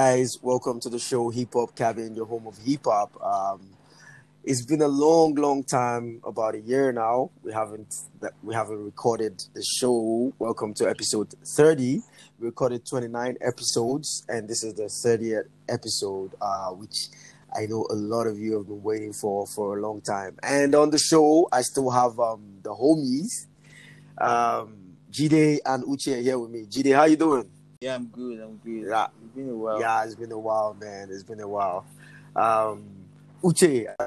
guys, welcome to the show Hip Hop Cabin, your home of hip hop. Um, it's been a long, long time, about a year now. We haven't we haven't recorded the show. Welcome to episode thirty. We recorded twenty nine episodes, and this is the thirtieth episode, uh, which I know a lot of you have been waiting for for a long time. And on the show, I still have um, the homies, um, Jide and Uche here with me. Jide, how you doing? Yeah, I'm good. I'm good. Yeah. It's been a while. Yeah, it's been a while, man. It's been a while. Um, Uche, uh,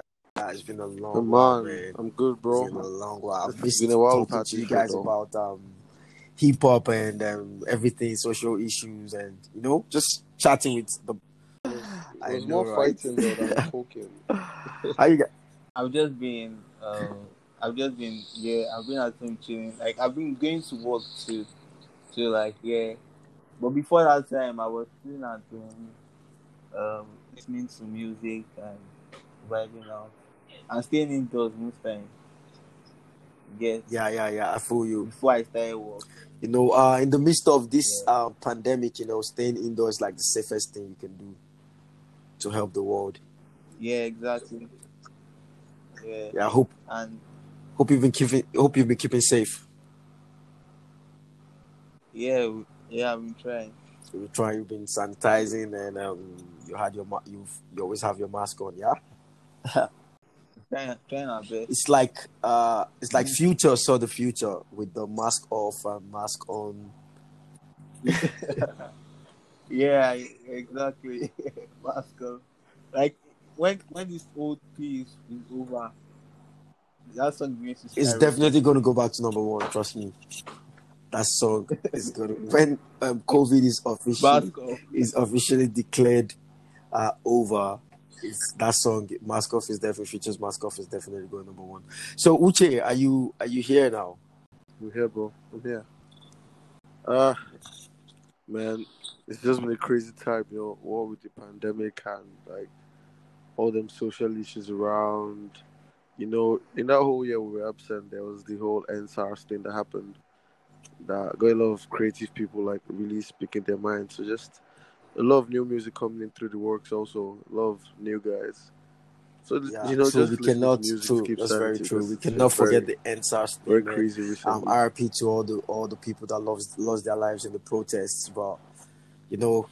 it's been a long Come while, on, man. I'm good, It's bro. been a long while. I've It's missed been a while talking without to you you, guys though. about um, hip hop and um, everything, social issues, and you know, just chatting with the. I It was know, more right? fighting though than talking. How you got? I've just been, um, I've just been, yeah, I've been at home chilling. Like I've been going to work too, so like yeah. But before that time, I was still at home, um, listening to music and vibing out, and staying indoors most time. Yes. Yeah, yeah, yeah. I feel you. Before I started work. You know, uh, in the midst of this uh, pandemic, you know, staying indoors is like the safest thing you can do to help the world. Yeah, exactly. Yeah, Yeah, I hope and hope you've been keeping hope you've been keeping safe. yeah, yeah, I've been trying. You try you've been sanitizing and um, you had your ma- you you always have your mask on. Yeah, Trying, trying our best. it's like uh, it's like future saw the future with the mask off and mask on. Yeah, exactly. Pascal. Like when when this old piece is over, that song to It's definitely going to go back to number one. Trust me. That song is going to when um, COVID is officially is officially declared uh, over. It's, that song mask off is definitely features mask off is definitely going number one. So Uche, are you are you here now? I'm here, bro. I'm here. Uh man, it's just been a crazy time, you know, war with the pandemic and like all them social issues around. You know, in that whole year we were absent, there was the whole EndSARS thing that happened. That got a lot of creative people like really speaking their minds. So just a lot of new music coming in through the works also. A lot of new guys. So Yeah, you know, just we cannot. True, that's very true. We cannot just very- forget the EndSARS thing. very crazy recently. Um, RP to all the all the people that lost lost their lives in the protests, but you know,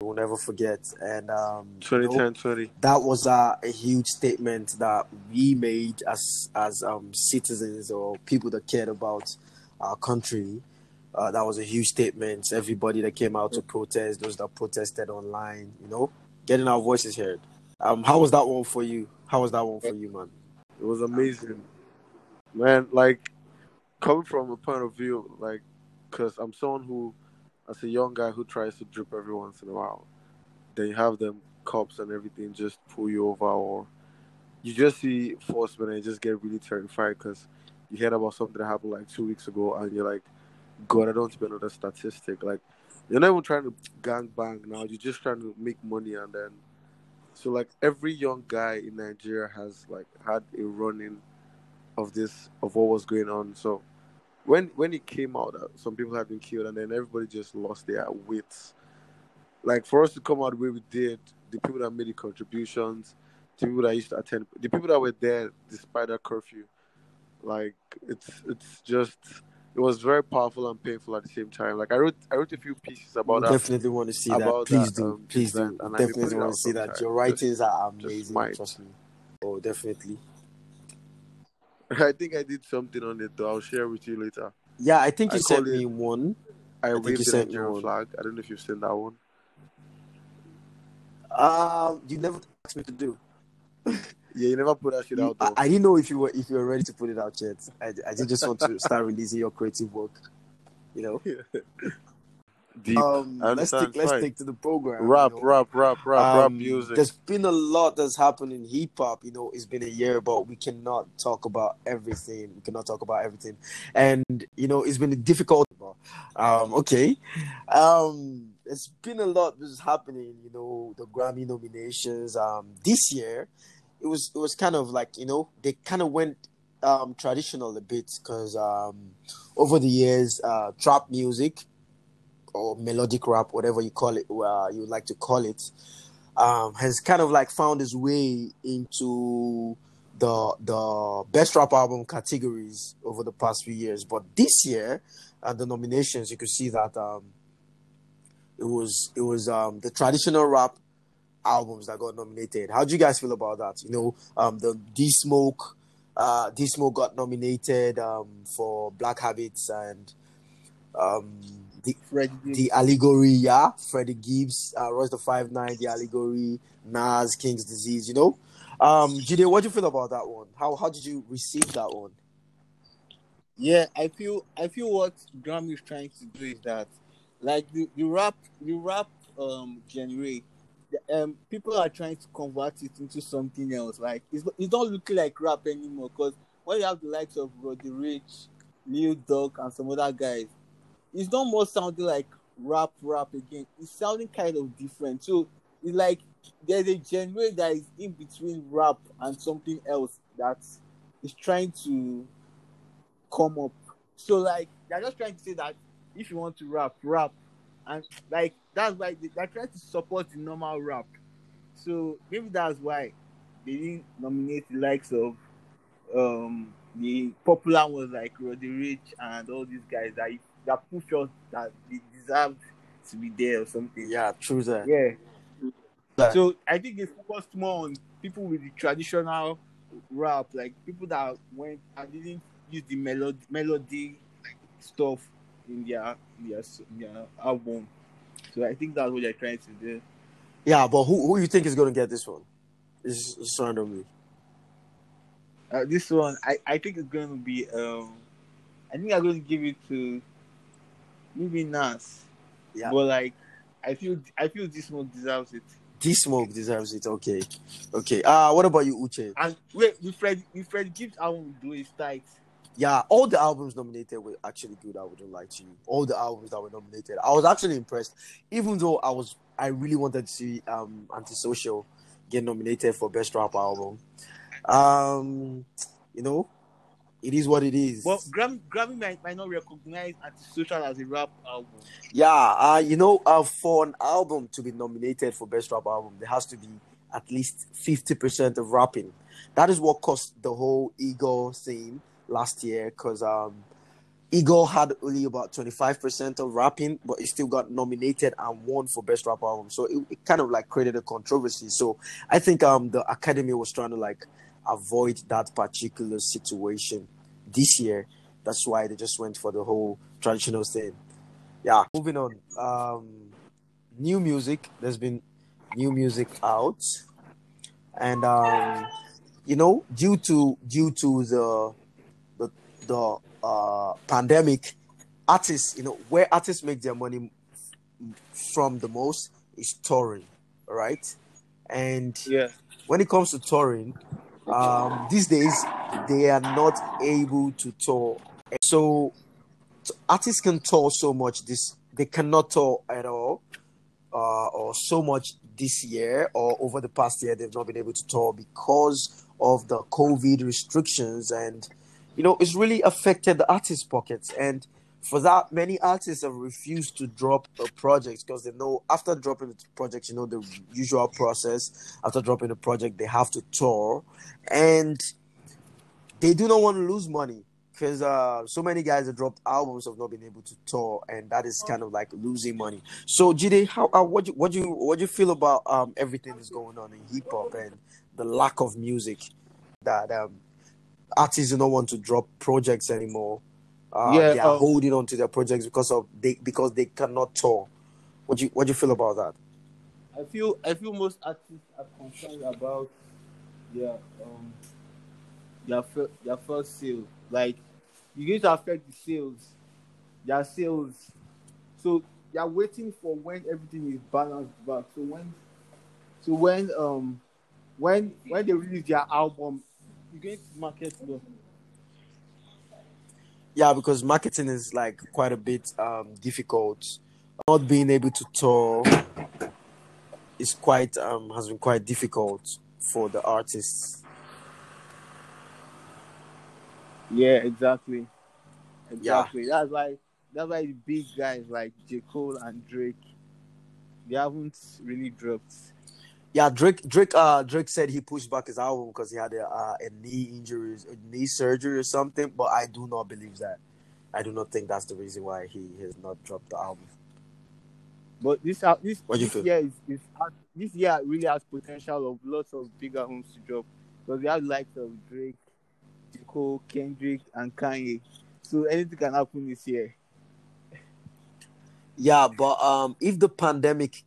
we'll never forget. And um, you know, 2010, 20. that was uh, a huge statement that we made as as um, citizens or people that cared about our country. Uh, that was a huge statement. Everybody that came out to protest, those that protested online, you know, getting our voices heard. Um, how was that one for you? How was that one for you, man? It was amazing, man. Like coming from a point of view, like, cause I'm someone who, as a young guy who tries to drip every once in a while, then you have them cops and everything just pull you over, or you just see enforcement and you just get really terrified because you heard about something that happened like two weeks ago, and you're like, God, I don't want to be another statistic. Like, you're not even trying to gang bang now. You're just trying to make money, and then so like every young guy in Nigeria has like had a running of this of what was going on. So when when it came out that some people had been killed and then everybody just lost their wits. Like for us to come out the way we did, the people that made the contributions, the people that used to attend, the people that were there despite that curfew, like it's it's just it was very powerful and painful at the same time. Like I wrote I wrote a few pieces about that. definitely want to see that. about Please that, do. um, Please do. and Definitely want to see that. Your Just- writings are amazing. Trust me. Oh, definitely. I think I did something on it though. I'll share with you later. Yeah, I think you call sent me one. I, think you waved the Nigerian flag. I don't know if you've seen that one. Um, you never asked me to do. Yeah, you never put that shit out I, though. I didn't know if you were if you were ready to put it out yet. I, I just want to start releasing your creative work. You know. Deep. Um, let's understand, take let's fine. take to the program. rap, you know. rap, rap, rap, rap Um, music. There's been a lot that's happened in hip hop. You know, it's been a year, but we cannot talk about everything. We cannot talk about everything, and you know, it's been difficult. Um, okay, um, it's been a lot that's happening. You know, the Grammy nominations. Um, this year, it was it was kind of like you know they kind of went um traditional a bit because um over the years, uh, trap music or melodic rap, whatever you call it, uh, you like to call it, um, has kind of like found its way into the the best rap album categories over the past few years. But this year, at the nominations, you could see that um, it was it was um, the traditional rap albums that got nominated. How do you guys feel about that? You know, um, the D Smoke, uh, D Smoke got nominated um, for Black Habits and um, the the allegory, yeah, Freddie Gibbs, uh, Royce the Five Nine, the allegory, Nas, King's Disease. You know, um, Jide, what do you feel about that one? How how did you receive that one? Yeah, I feel I feel what Grammy is trying to do is that, like the, the rap the rap um genre, um people are trying to convert it into something else. Like it's it's not looking like rap anymore because when you have the likes of Roddy Ricch, Lil Durk, and some other guys, it's not more sounding like rap rap again. It's sounding kind of different. So it's like there's a genre that is in between rap and something else that is trying to come up. So like they're just trying to say that if you want to rap, rap, and like that's why they, they're trying to support the normal rap. So maybe that's why they didn't nominate the likes of um the popular ones like Roddy Ricch and all these guys that that push us that they deserve to be there or something. Yeah, true that. Yeah. So I think they focused more on people with the traditional rap, like people that went and didn't use the melody melody stuff in their their, their album. So I think that's what they're trying to do. Yeah, but who who you think is gonna get this one? It's, it's randomly. Uh, this one, I, I think it's gonna be um, I think I'm gonna give it to maybe Nas. Yeah. But like, I feel I feel this one deserves it. D Smoke deserves it. Okay, okay. Uh what about you, Uche? And wait, with Fred, with Fred Gibbs album do is tight. Yeah, all the albums nominated were actually good. I wouldn't lie to you. All the albums that were nominated, I was actually impressed. Even though I was, I really wanted to see um Antisocial get nominated for best rap album. Um, you know, it is what it is. Well, Grammy, Grammy might, might not recognize Antisocial as a rap album. Yeah, uh, you know, uh, for an album to be nominated for best rap album, there has to be at least fifty percent of rapping. That is what cost the whole Igor thing last year, because um, Igor had only about twenty five percent of rapping, but he still got nominated and won for best rap album. So it, it kind of like created a controversy. So I think um the Academy was trying to like avoid that particular situation this year. That's why they just went for the whole traditional thing. Yeah, moving on. Um, new music. There's been new music out, and um, you know, due to due to the the uh, pandemic, artists, you know, where artists make their money from the most is touring, right? And Yeah. when it comes to touring, um, these days they are not able to tour. So artists can tour so much this they cannot tour at all, uh, or so much this year or over the past year they've not been able to tour because of the COVID restrictions and you know it's really affected the artist's pockets. And for that many artists have refused to drop a project because they know after dropping the project you know the usual process. After dropping the project they have to tour. And they do not want to lose money because uh, so many guys that dropped albums have not been able to tour, and that is kind of like losing money. So, Jide, how uh, what you what you what do you feel about um everything that's going on in hip hop and the lack of music that um artists do not want to drop projects anymore. Uh, Yeah, they are uh, holding on to their projects because of they because they cannot tour. What you what you feel about that? I feel I feel most artists are concerned about their um their fir- their first sale. Like you're going to affect the sales, their sales. So they are waiting for when everything is balanced back. So when so when um when when they release their album, to market them. Yeah, because marketing is like quite a bit um, difficult. Not being able to tour is quite um, has been quite difficult for the artists. Yeah, exactly. Yeah. Exactly. That's why that's why the big guys like J Cole and Drake, they haven't really dropped. Yeah, Drake. Drake. Uh, Drake said he pushed back his album because he had a, uh, a knee injury, a knee surgery or something. But I do not believe that. I do not think that's the reason why he has not dropped the album. But this uh, this, this year is, is this year really has potential of lots of bigger homes to drop because we have likes of Drake, J Cole, Kendrick, and Kanye. So anything can happen this year. Yeah, but um, if the pandemic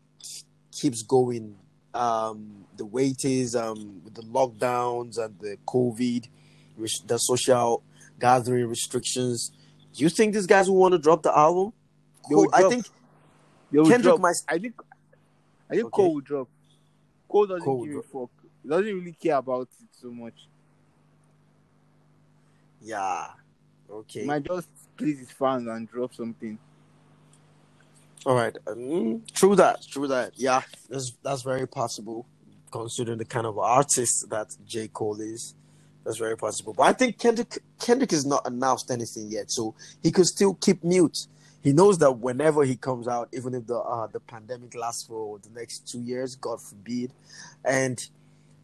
keeps going um, the way it is, um, with the lockdowns and the COVID, the social gathering restrictions, do you think these guys will want to drop the album? Will I think Kendrick drop. might. I think I think Okay. Cole will drop. Cole doesn't Cole give a fuck. He doesn't really care about it so much. Yeah. Okay. He Okay. might just please his fans and drop something. All right. Um, true that. True that. Yeah, that's that's very possible, considering the kind of artist that J Cole is. That's very possible. But I think Kendrick Kendrick has not announced anything yet, so he could still keep mute. He knows that whenever he comes out, even if the uh, the pandemic lasts for the next two years, God forbid, and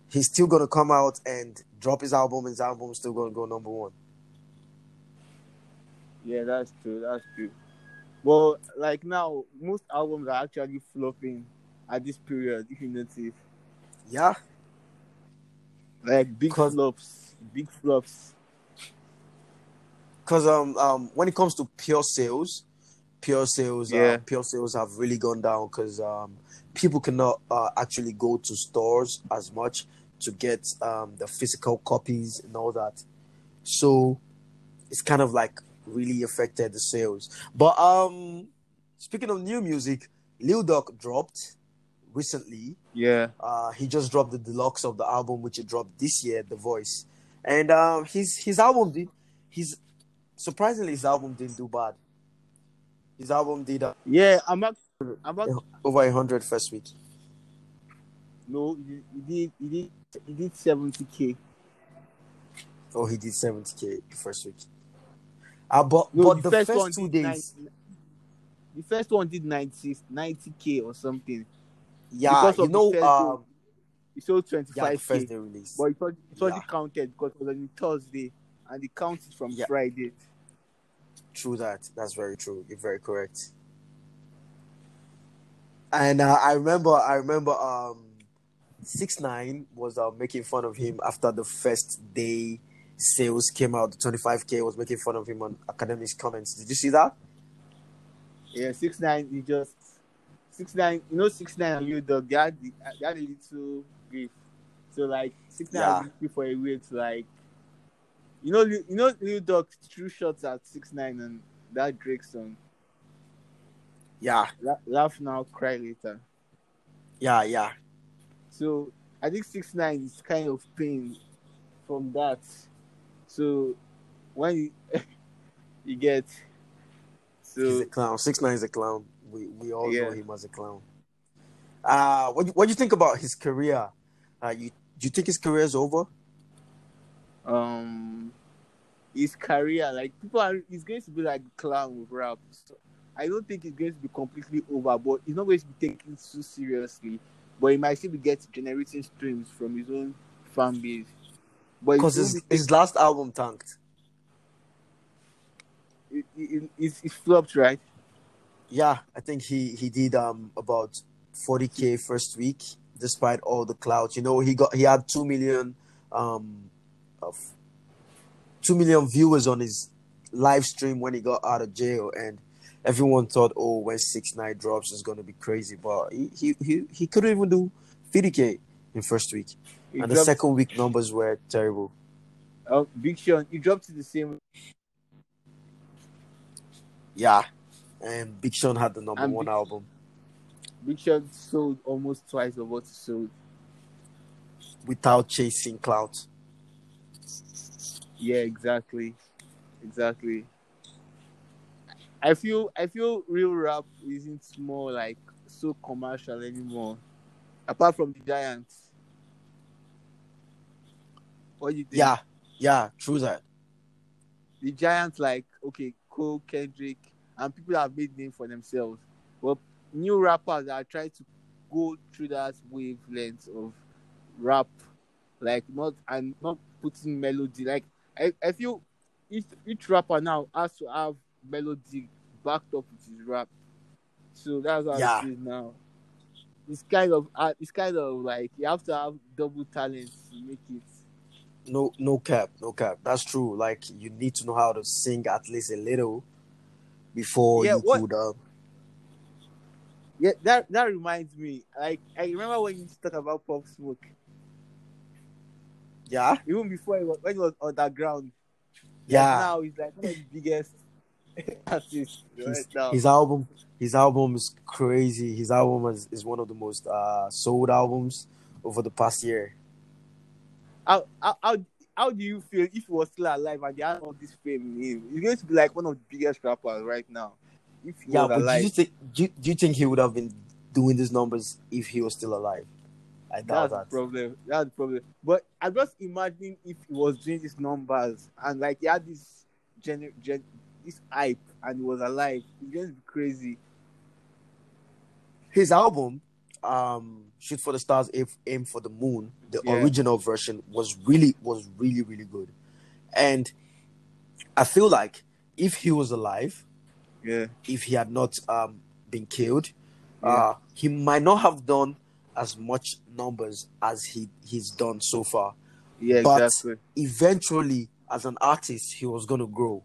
he's still gonna come out and drop his album. His album is still gonna go number one. Yeah, that's true. That's true. But like now, most albums are actually flopping at this period. If you notice, Yeah. like big 'Cause- flops, big flops. because um um when it comes to pure sales, pure sales, Yeah. uh, pure sales have really gone down because um people cannot uh, actually go to stores as much to get um the physical copies and all that. So it's kind of like really affected the sales. But um speaking of new music, Lil Durk dropped recently. Yeah, Uh, he just dropped the deluxe of the album, which he dropped this year, The Voice, and um, his his album did. His surprisingly, his album didn't do bad. His album did uh, yeah. I'm not. I'm over a hundred first week. No, he he did. He did. He did seventy k. Oh, he did seventy k the first week. Uh, but No, but the, first, two days, 90 the first one did 90 k or something. yeah, you the know, first um, He sold twenty the five first k, day release. but it was it wasn't Yeah. counted because it was on Thursday, and they counted from Yeah. Friday. True that. That's very true. You're very correct. And uh, I remember, I remember, um, six nine was uh, making fun of him after the first day sales came out. The twenty five k was making fun of him on Akademiks comments. Did you see that? Yeah, six nine. He just six nine. You know, six nine you dog. They had the, they had a little grief. So like six nine Yeah. for a way to like, you know, you know, Lil Durk threw shots at six nine and that Drake song. Yeah, La- laugh now, cry later. yeah, yeah, So I think six nine is kind of pain from that. So when you, you get he's a clown. Six nine is a clown. We we all Yeah. know him as a clown. Uh what what do you think about his career? Uh, you do you think his career is over? um his career like people are he's going to be like clown with rap. So I don't think it's going to be completely over, but he's not going to be taken too seriously. But he might still be getting generating streams from his own fan base. Because his, his last album tanked. it, it, it's, it's flopped, right? Yeah, I think he he did um about 40k first week despite all the clout. You know, he got he had 2 million um of 2 million viewers on his live stream when he got out of jail and everyone thought oh when 6 9 drops is going to be crazy but he he he, he couldn't even do 50k in first week And the second week numbers were terrible. uh, Big Sean, he dropped it the same. Yeah. And Big Sean had the number And 1 Big- album. Big Sean sold almost twice of what he sold. without chasing clout. Yeah, exactly, exactly. I feel I feel real rap isn't more like so commercial anymore. Apart from the Giants. What you think? Yeah, yeah, true that. The Giants like okay, Cole, Kendrick, and people have made name for themselves. But new rappers are trying to go through that wavelength of rap, like not and not putting melody. Like I, I feel each each rapper now has to have melody backed up with his rap. So that's how Yeah. it is now. It's kind of uh, it's kind of like you have to have double talent to make it. No, no cap, no cap. That's true. Like you need to know how to sing at least a little before Yeah, you what- could. Uh, Yeah, that that reminds me. Like I remember when you talk about Pop Smoke, yeah, even before it was, when it was underground. Like, yeah. now he's like one of the biggest artists right His, now. his album, his album is crazy. His album is, is one of the most uh, sold albums over the past year. How, how, how, how do you feel if he was still alive and they had all this fame in him? He's going to be like one of the biggest rappers right now. If he Yeah, was but do alive, you think do you, do you think he would have been doing these numbers if he was still alive? I doubt that's the that. problem. That's the problem. But I just imagine if he was doing these numbers and like he had this gen, gen this hype and he was alive, it's going to be crazy. His album, um, "Shoot for the Stars, Aim, Aim for the Moon," the Yeah. original version was really was really really good, and I feel like if he was alive, Yeah. if he had not um, been killed, Yeah. uh, he might not have done as much numbers as he he's done so far. Yeah, But- exactly. Eventually, as an artist, he was gonna grow.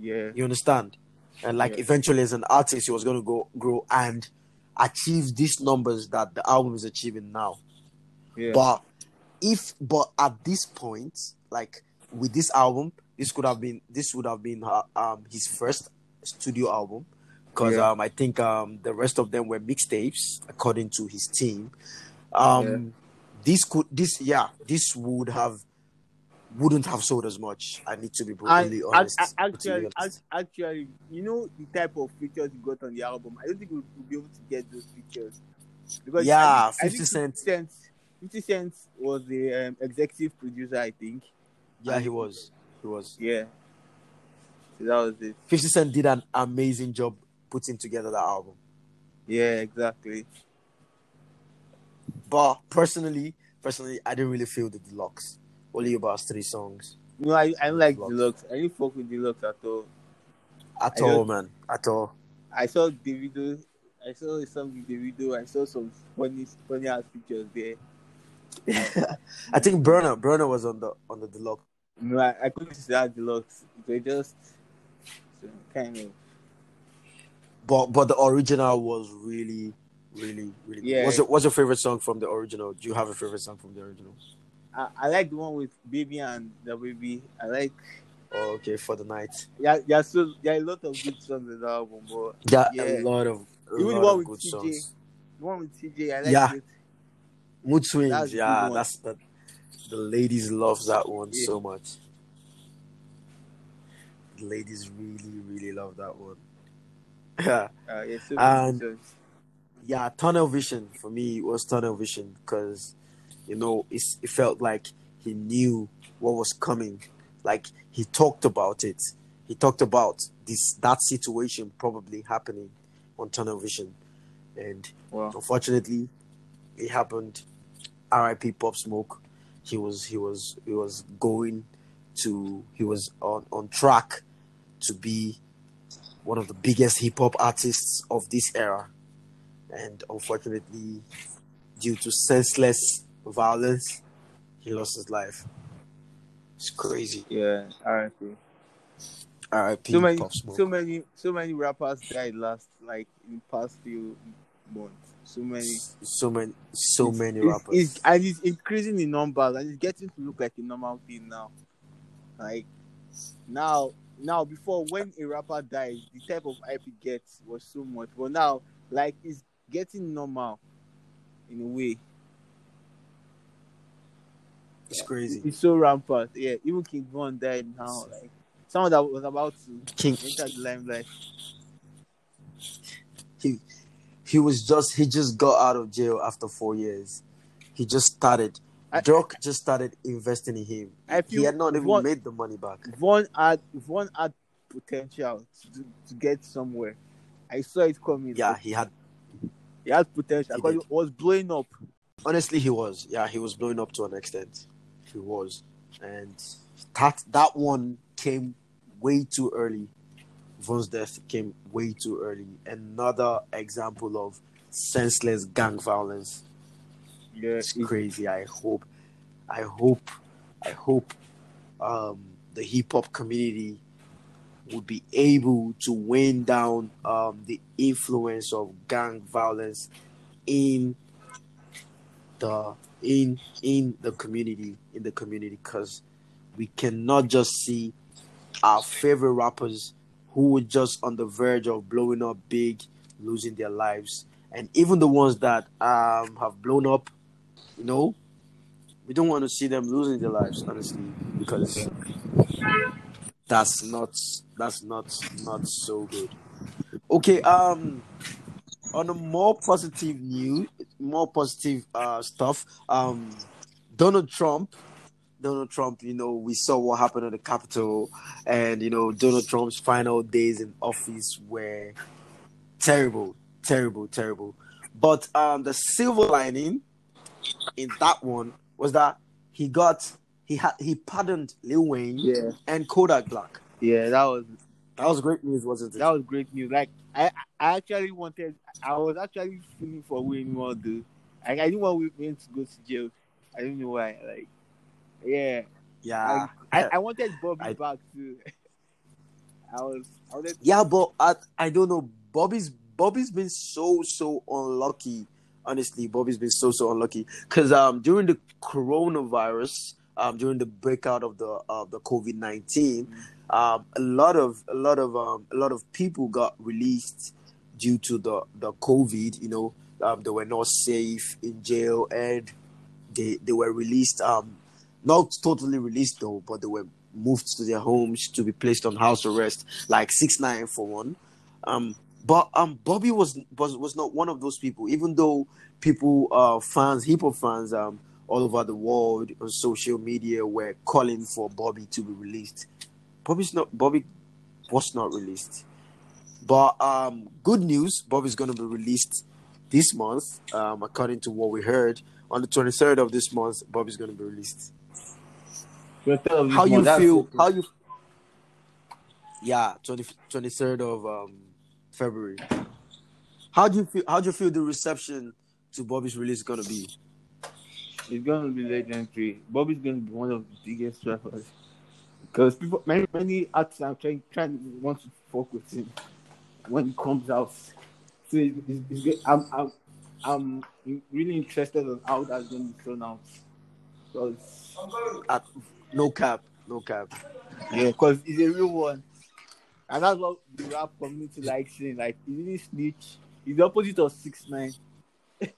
Yeah. You understand? And like Yeah. eventually, as an artist, he was gonna go grow and achieve these numbers that the album is achieving now. Yeah. But if but at this point, like with this album, this could have been this would have been uh, um his first studio album because Yeah. um I think um the rest of them were mixtapes according to his team. Um Yeah. this could this yeah this would have wouldn't have sold as much. I need to be And brutally ac- honest. actually, honest. ac- actually, you know the type of features you got on the album. I don't think we'll, we'll be able to get those features because Yeah, I think, I 50 think Cent. 50 Cent, was the um, executive producer, I think. yeah, he was. He was. Yeah, so that was it. 50 Cent did an amazing job putting together that album. Yeah, exactly. But personally, personally, I didn't really feel the deluxe. Only about three songs. No, I I don't like Deluxe. deluxe. I didn't fuck with deluxe at all. At I all, man. At all. I saw Davido. I saw some Davido. I saw some funny, funny ass pictures there. I think Burner, Burner was on the on the deluxe. No, I, couldn't see that deluxe. They just kind of. But but the original was really, really, really Yeah. good. What's your, what's your favorite song from the original? Do you have a favorite song from the original? I, I like the one with Baby and DaBaby. I like. Oh, okay, for the night. Yeah, yeah. So there are a lot of good songs in the album, but Yeah, Yeah. a lot of a Even the one with good TJ. songs. the one with TJ, I like Yeah. it. Mood swings, That's yeah, that's that. The ladies love that one Yeah. so much. The ladies really, really love that one. Yeah, Uh, yeah, so And- yeah. Tunnel vision for me was tunnel vision because, you know, it's, it felt like he knew what was coming. Like he talked about it. He talked about this that situation probably happening on tunnel vision, and Wow. unfortunately it happened rip pop smoke. He was he was he was going to he was on on track to be one of the biggest hip hop artists of this era. And unfortunately due to senseless violence he lost his life. It's crazy. Yeah, R.I.P. rip So many, pop smoke. so many, so many rappers died last, like in past few months. So many. so many so It's- many rappers it's- and it's increasing in numbers, and it's getting to look like a normal thing now. Like now, now before when a rapper dies, the type of hype gets was so much, but now like it's getting normal in a way. it's crazy It's so rampant. Yeah, even King Von died now. Like someone that was about to king enter the limelight. he he was just he just got out of jail after four years. He just started. I- just started investing in him. He had not even Von- made the money back. Von had Von had potential to, to get somewhere. I saw it coming. Yeah, he had. he had potential He it was blowing up. Honestly, he was. Yeah, he was blowing up to an extent. He was, and that that one came way too early. Von's death came way too early. Another example of senseless gang violence. Yeah, It's crazy. I hope, I hope, I hope, um, the hip hop community would be able to wind down um, the influence of gang violence in the in in the community in the community because we cannot just see our favorite rappers who were just on the verge of blowing up big losing their lives. And even the ones that um have blown up you know we don't want to see them losing their lives honestly because that's not that's not not so good. Okay um on a more positive news more positive uh stuff um donald trump donald trump you know we saw what happened at the capitol and you know donald trump's final days in office were terrible terrible terrible but um the silver lining in that one was that he got he had he pardoned lil wayne yeah, and kodak black yeah. That was that was great news wasn't it that was great news. Like I, I actually wanted. I was actually feeling for Wayne more, dude. Like I didn't want Wayne to go to jail. I don't know why. Like, yeah, yeah I, I wanted Bobby I- back too. I was, I wanted. Yeah, but I I don't know. Bobby's Bobby's been so so unlucky. Honestly, Bobby's been so so unlucky because um during the coronavirus, um during the breakout of the of the COVID nineteen, um a lot of a lot of um a lot of people got released due to the the COVID. You know, um they were not safe in jail and they they were released um not totally released though, but they were moved to their homes to be placed on house arrest, like six nine for one. Um, but um, Bobby was was was not one of those people. Even though people, uh, fans, hip hop fans, um, all over the world on social media were calling for Bobby to be released. Bobby's not. Bobby was not released. But um, good news, Bobby's to be released this month. Um, according to what we heard, on the twenty third of this month, Bobby's going to be released how you feel how you yeah 20, 23rd of um february how do you feel how do you feel the reception to bobby's release is gonna be It's gonna be legendary. Bobby's gonna be one of the biggest rappers because people, many many artists are trying trying want to fuck with him when he comes out. So it's, it's, it's good. I'm I'm I'm really interested on how that's gonna be thrown out. Because At, no cap no cap yeah, because he's a real one, and that's what the rap community likes saying. Like he didn't snitch. He's the opposite of six nine.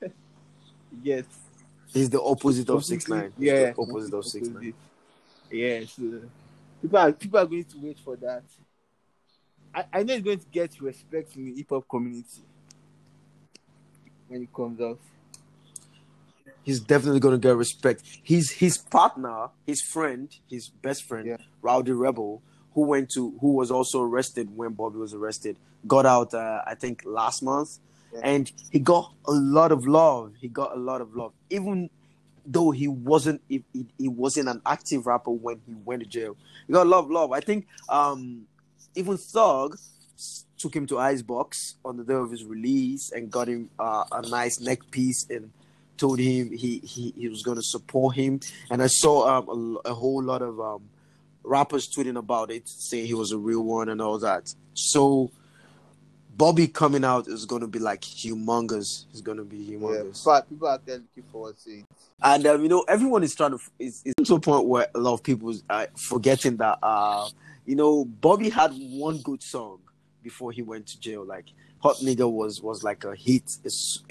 yes. he's the opposite of six nine Yeah, the opposite of six nine Yeah, so people are people are going to wait for that. I, I know it's going to get respect in the hip hop community when it comes out. He's definitely gonna get respect. His his partner his friend his best friend Yeah. rowdy rebel who went to who was also arrested when bobby was arrested got out uh, i think last month. Yeah. and he got a lot of love. He got a lot of love. Even though he wasn't he, he, he wasn't an active rapper when he went to jail. He got a lot of love. I think um even thug took him to icebox on the day of his release and got him uh, a nice neck piece and told him he he, he was going to support him. And i saw um, a, a whole lot of um rappers tweeting about it saying he was a real one and all that. So bobby coming out is going to be like humongous. It's going to be Yeah, humongous. but people are actually looking forward to it. and um, you know everyone is trying to is, is to a point where a lot of people are forgetting that uh you know bobby had one good song before he went to jail. Like hot nigga was was like a hit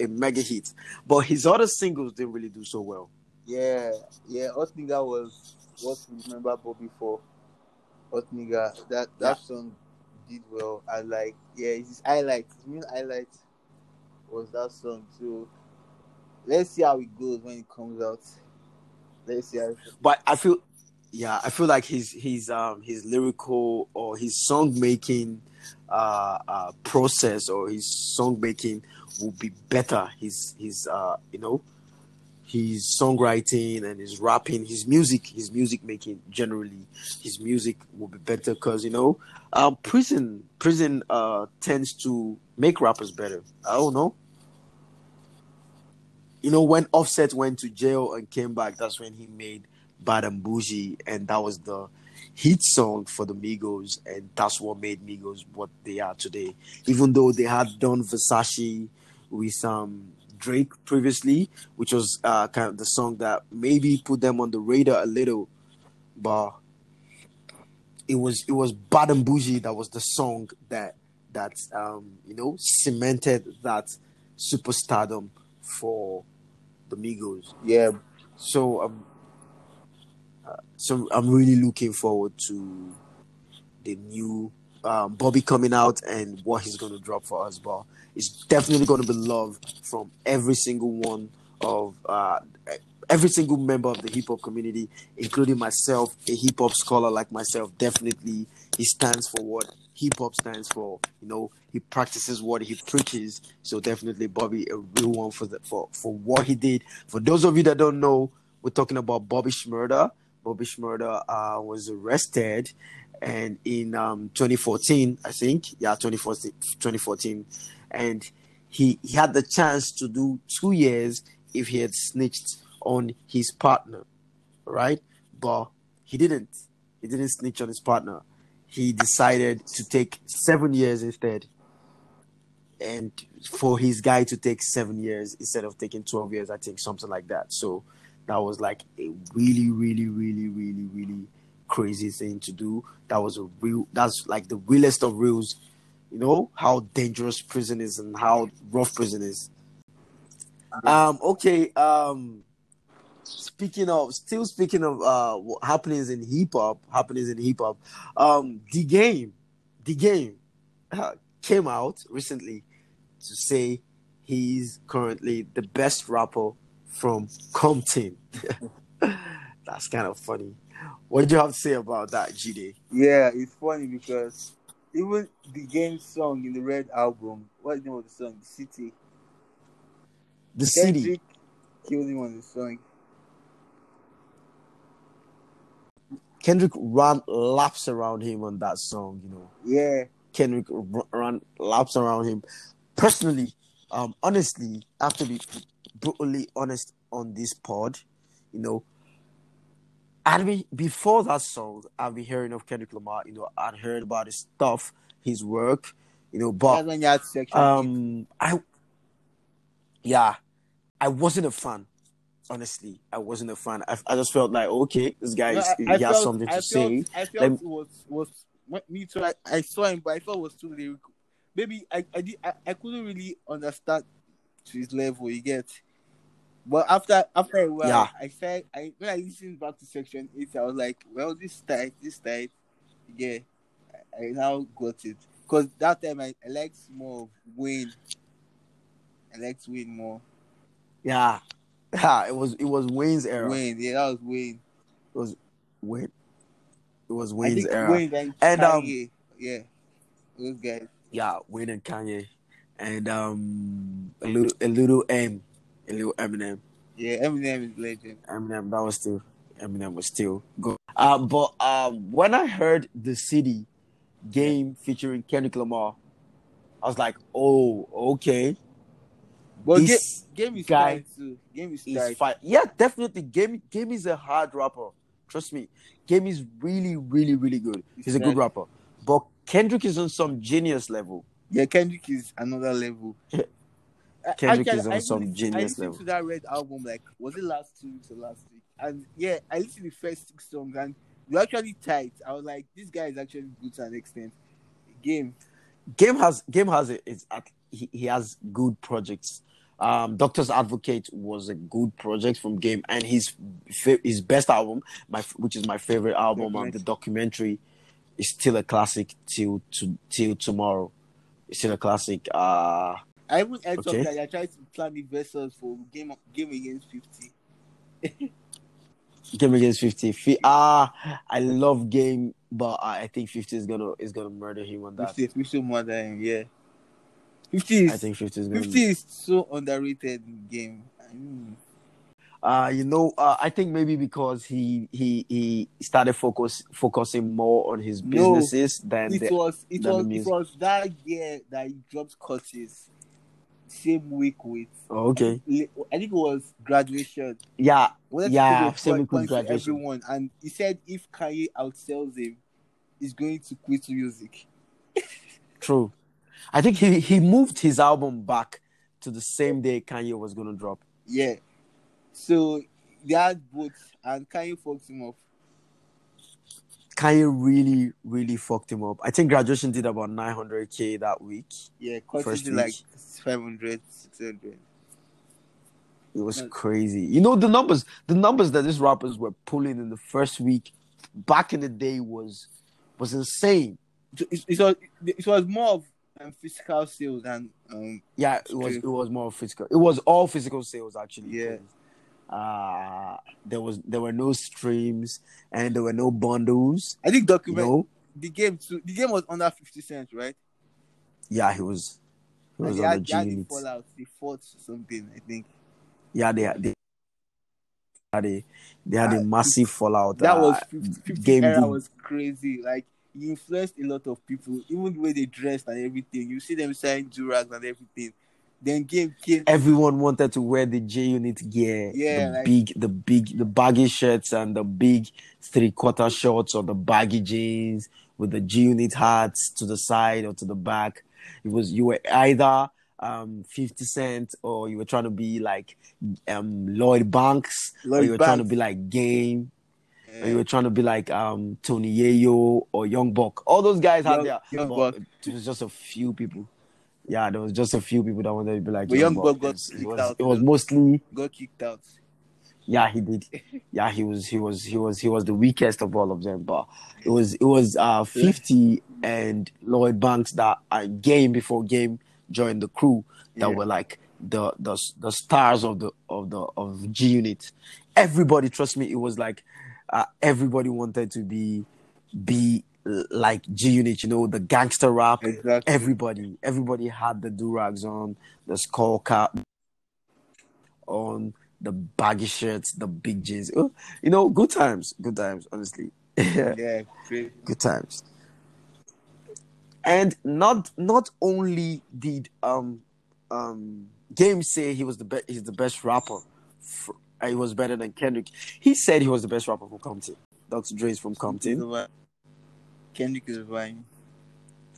a mega hit but his other singles didn't really do so well Yeah, yeah. Hot nigga was what we remember Bobby for. Hot nigga, that that song did well. And like, yeah, his highlight, his main highlight was that song. So let's see how it goes when it comes out. Let's see how. It, but i feel yeah, I feel like his his um his lyrical or his song making uh, uh process or his song making will be better. His his uh you know his songwriting and his rapping, his music, his music making generally, his music will be better because you know, um, prison prison uh tends to make rappers better. I don't know. You know, when Offset went to jail and came back, that's when he made Bad and Bougie, and that was the hit song for the Migos, and that's what made Migos what they are today. Even though they had done Versace with um Drake previously, which was uh, kind of the song that maybe put them on the radar a little, but it was it was Bad and Bougie that was the song that that um you know cemented that superstardom for the Migos. Yeah, So um, so I'm really looking forward to the new um, Bobby coming out and what he's going to drop for us. But it's definitely going to be love from every single one of uh, every single member of the hip hop community, including myself, a hip hop scholar like myself. Definitely, he stands for what hip hop stands for. You know, he practices what he preaches. So definitely, Bobby, a real one for the for for what he did. For those of you that don't know, we're talking about Bobby Shmurda. Bobby Shmurda uh, was arrested and in um, 2014, I think, yeah, 2014, 2014, and he, he had the chance to do two years if he had snitched on his partner, right? But he didn't. He didn't snitch on his partner. He decided to take seven years instead, and for his guy to take seven years instead of taking 12 years, I think something like that. So that was like a really, really, really, really, really crazy thing to do. That was a real. That's like the realest of reals. You know how dangerous prison is and how rough prison is. Um. Okay. Um. Speaking of, still speaking of uh happenings in hip hop, happenings in hip hop. Um. The game, the game, uh, came out recently to say he's currently the best rapper from Compton. That's kind of funny. What did you have to say about that, Jide? yeah, it's funny because even the game song in the Red album, what's the name of the song? The City. The city. Kendrick killed him on the song. Kendrick ran laps around him on that song, you know. Yeah, Kendrick ran laps around him. Personally, um, honestly, to be brutally honest on this pod, you know. I'd be before that song, I've been hearing of Kendrick Lamar, you know, I'd heard about his stuff, his work, you know, but that's when you had section. um, I, yeah, I wasn't a fan. Honestly, I wasn't a fan. I, I just felt like, okay, this guy No, is, I- he I has felt- something to I say. I felt it was was me too. I, I saw him, but I felt it was too lyrical. Maybe I I, did, I I couldn't really understand to his level. You get. But after after a while, Yeah. I felt I when I listened back to section eight, I was like, well, this tight, this tight. Yeah, I, I now got it. Cause that time I, I liked more Wayne. I liked Wayne more. Yeah, yeah, it was it was Wayne's era. Wayne, yeah, that was Wayne. It was Wayne. It was I Wayne's think era. Wayne and, And, um, Kanye, yeah, those guys. Yeah, Wayne and Kanye, and um, a little a little M, a little Eminem. Yeah, Eminem is legend. Eminem that was still Eminem was still good. Uh, but um, when I heard the City game featuring Kendrick Lamar, I was like, oh, okay, But ga- this game is guy too. Game is is fine. Yeah, definitely. Game Game is a hard rapper. Trust me, Game is really, really, really good. He's He's a good rapper. But Kendrick is on some genius level. Yeah, Kendrick is another level. I- Kendrick actually, is on some listened- genius I listened level. to that Red album like was it last two weeks or last week? And yeah, I listened to the first six songs and they're actually tight. I was like, this guy is actually good to an extent. Game. Game has Game has it. It's at, he, he has good projects. Um, Doctor's Advocate was a good project from Game, and his his best album, my which is my favorite album, um, the documentary, is still a classic till to till tomorrow. It's still a classic. Uh I even heard Okay. something that they're trying to plan the verses for game game against fifty. Game against 50. Fi- Ah, I love game, but I I think 50 is gonna is gonna murder him on that. 50, 50 more than him, yeah. 50 is, I think 50 is gonna 50 is so underrated game. I mean, Uh, you know, uh, I think maybe because he he he started focus focusing more on his No, businesses than it the, was it was it was that year that he dropped Curtis same week with Oh, okay. I think it was graduation. Yeah, to Yeah, same week with graduation. everyone, and he said if Kanye outsells him, he's going to quit music. true. I think he he moved his album back to the same day Kanye was gonna drop. Yeah. So they had both, and Kanye fucked him up. Kanye really really fucked him up. I think graduation did about 900k that week. Yeah, First did like 500, 600. It was No. crazy. You know the numbers, the numbers that these rappers were pulling in the first week back in the day was was insane. So It, it was it was more of um, physical sales than um Yeah, it was it was more physical. It was all physical sales actually. Yeah. Uh there was there were no streams and there were no bundles. I think You document know? the game too. The game was under fifty cents, right? Yeah, he was he was they on had, the had the fallout. They fought something. I think Yeah, they they had a they had a Ah, massive fallout. that uh, was 50, 50 game era was crazy. Like he influenced a lot of people, even the way they dressed and everything. You see them selling durags and everything. Then came. everyone wanted to wear the G Unit gear. Yeah, the like- big, the big, the baggy shirts and the big three quarter shorts or the baggy jeans with the G Unit hats to the side or to the back. It was you were either um 50 Cent or you were trying to be like um Lloyd Banks or you were trying to be like Game or you were trying to be like um Tony Yayo or Young Buck. All those guys had Young- their Young Buck. it was just a few people. Yeah, there was just a few people that wanted to be like But Young got was- it kicked was, out. it was mostly got kicked out. yeah, he did. Yeah, he was he was he was he was the weakest of all of them. But it was it was uh fifty and Lloyd Banks that uh, game before game joined the crew that Yeah. were like the the the stars of the of the of G Unit. Everybody, trust me, it was like uh, everybody wanted to be be like G Unit. You know, the gangster rap. Exactly. Everybody, everybody had the durags on, the skull cap on, the baggy shirts, the big jeans. Oh, You know, good times, good times. Honestly, Yeah, crazy. good times. And not not only did um um Game say he was the best, he's the best rapper. Fr- uh, he was better than Kendrick. He said he was the best rapper from Compton. Dr. Dre is from Compton. Kendrick is fine.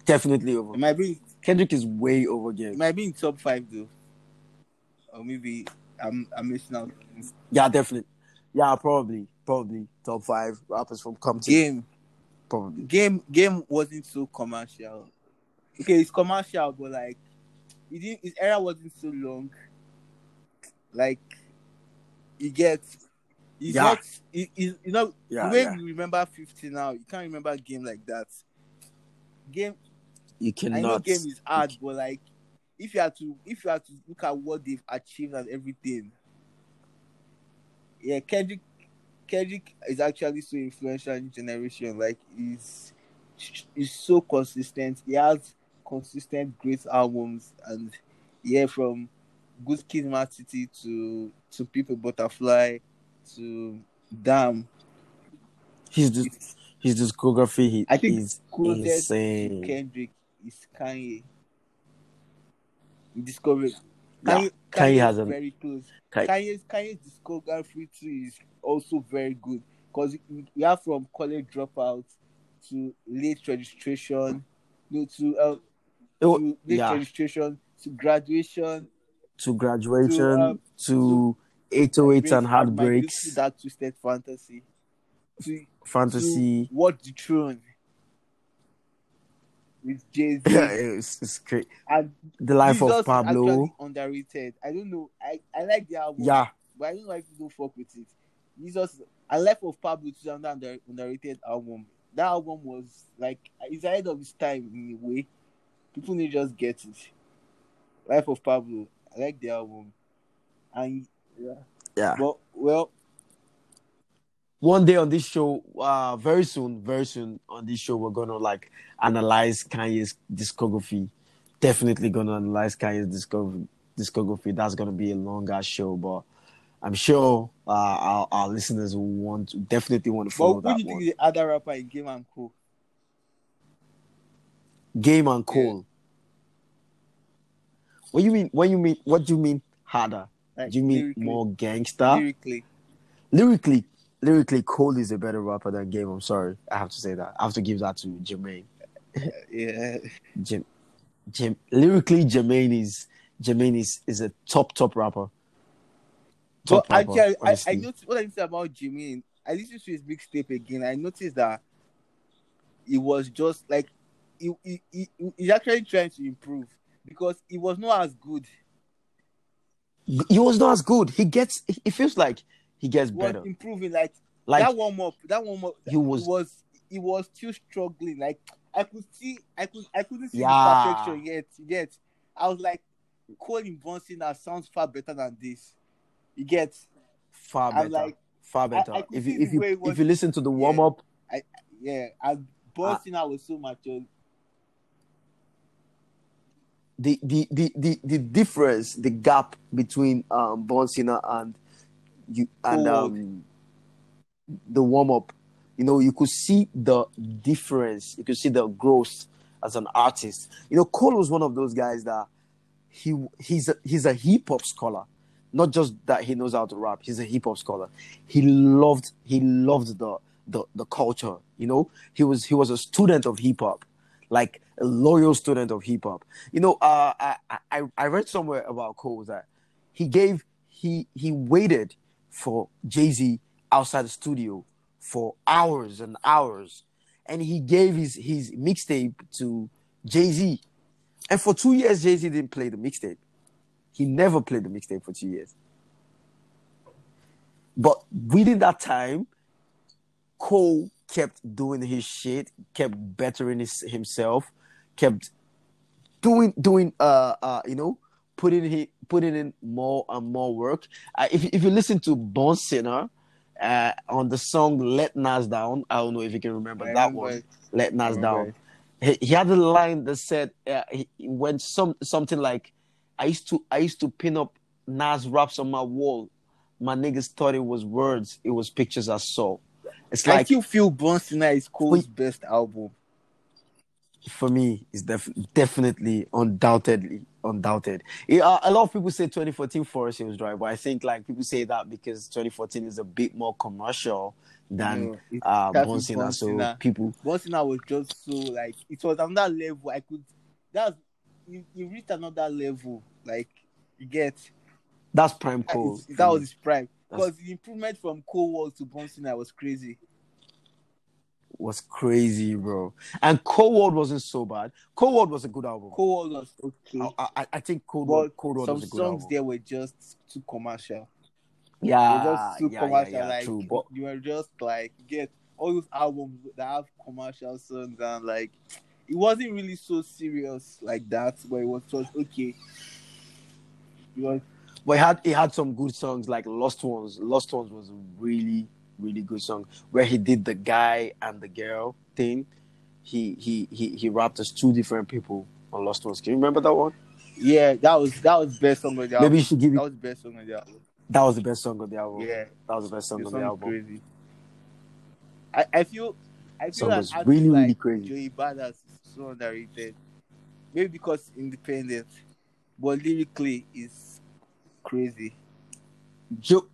Definitely over. It might be Kendrick is way over it Game. might be in top five though. Or maybe I'm I'm missing out. Yeah, definitely. Yeah, probably, probably top five rappers from Compton. Game Probably. game game wasn't so commercial. Okay, it's commercial, but like it didn't, his era wasn't so long. Like you get, it's Yeah. not. It, it, you know Yeah, the way yeah. you remember fifty now, you can't remember a game like that. Game, You I know game is hard, but like if you have to, if you have to look at what they've achieved and everything, yeah, Kendrick, Kendrick is actually so influential in generation. Like he's he's so consistent. He has consistent great albums, and yeah, from Good Kid, Mad City to to Pimp a Butterfly to Damn. His dis- his discography he, I think is to insane. Kendrick is Kanye. Discovery. Yeah, Kanye, Kanye Kanye has a- very close. Ka- Kanye's Kanye's discography too is also very good because we have from college dropout to late registration, no to uh, It to late yeah, registration to graduation to graduation, to, um, to 808 and heartbreaks, Dark Twisted Fantasy to, fantasy. to Watch the Throne with Jay Z it's, it's great. and The life Yeezus of Pablo. underrated. I don't know. I, I like the album. Yeah, But I don't like people don't fuck with it. Yeezus and Life of Pablo is another under, underrated album. That album was like it's ahead of its time in a way. People need just get it. Life of Pablo. I like the album. And yeah. yeah. But well one day on this show, uh, very soon, very soon on this show, we're gonna like analyze Kanye's discography. Definitely gonna analyze Kanye's discography. Discography. That's gonna be a longer show, but I'm sure uh, our, our listeners will want to definitely want to But follow who that What do you think one. is the other rapper in Game and Cole? Game and Cole. What you mean? What you mean? What do you mean harder? Like, do you mean lyrically- more gangster? lyrically? lyrically, lyrically, Cole is a better rapper than Game. I'm sorry, I have to say that. I have to give that to Jermaine. Uh, yeah. Jim, Jim, lyrically, Jermaine is Jermaine is, is a top top rapper. But rapper, actually, I, I noticed what I noticed about Jimmy. I listened to his mixtape again. I noticed that it was just like he, he, he, he's actually trying to improve because it was not as good. He was not as good. He gets. It feels like he gets was better. improving. Like, Like that warm up, that warm up, he was- he was he was still struggling. Like I could see, I could I couldn't see Yeah. the perfection yet. Yet I was like, Cole in Born Sinner that sounds far better than this. You get, far better. Like, far better. I could if you if you if you listen to the warm up, yeah, and Born Sinner I was so mature. The, the the the the difference, the gap between um Cena and you and um the warm up, you know, you could see the difference. You could see the growth as an artist. You know, Cole was one of those guys that he he's a, he's a hip hop scholar, not just that he knows how to rap. He's a hip hop scholar. He loved he loved the the the culture. You know, he was he was a student of hip hop, like a loyal student of hip hop. You know, uh, I, I I read somewhere about Cole that he gave he he waited for Jay Z outside the studio for hours and hours, and he gave his his mixtape to Jay Z, and for two years Jay Z didn't play the mixtape. He never played the mixtape for two years. But within that time, Cole kept doing his shit, kept bettering his, himself, kept doing doing uh uh you know putting he putting in more and more work. Uh, if if you listen to Born Sinner uh, on the song "Let Nas Down," I don't know if you can remember I that remember one. Let Nas Down. He, he had a line that said uh, he, he went some something like, "I used to I used to pin up Nas raps on my wall. My niggas thought it was words. It was pictures I saw." It's I like still feel Born Sinner is Cole's best album. For me, is def- definitely, undoubtedly, undoubted. Yeah, uh, a lot of people say 2014 Forest Hills Drive, but I think like people say that because 2014 is a bit more commercial than it- uh, that's Bon with Cena, Bon so people Born Sinner was just so like it was on that level. I could that's you, you reached another level. Like you get that's prime that, Cole. that was his prime. Because the improvement from Cole World to Born Sinner was crazy. Was crazy, bro. And Cole World wasn't so bad. Cole World was a good album. Cole World was okay. I, I, I think Cole World, Cole World was a good album. Some songs there were just too commercial. They were Yeah, just too yeah, yeah, commercial. yeah, like true. But you were just like get all those albums that have commercial songs and like it wasn't really so serious like that, but it was just okay. It was But it had it had some good songs like Lost Ones. Lost Ones was really really good song where he did the guy and the girl thing. He he he he rapped as two different people on Lost Ones. Can you remember that one? yeah, that was that was best song of the album. Maybe you should give that was best song of the album. That was the best song of the album. Yeah, that was the best song the of the song album. crazy. I, I feel I feel Song like was really, really like crazy. Joey Badass is so underrated. Maybe because independent, but lyrically is crazy. Joe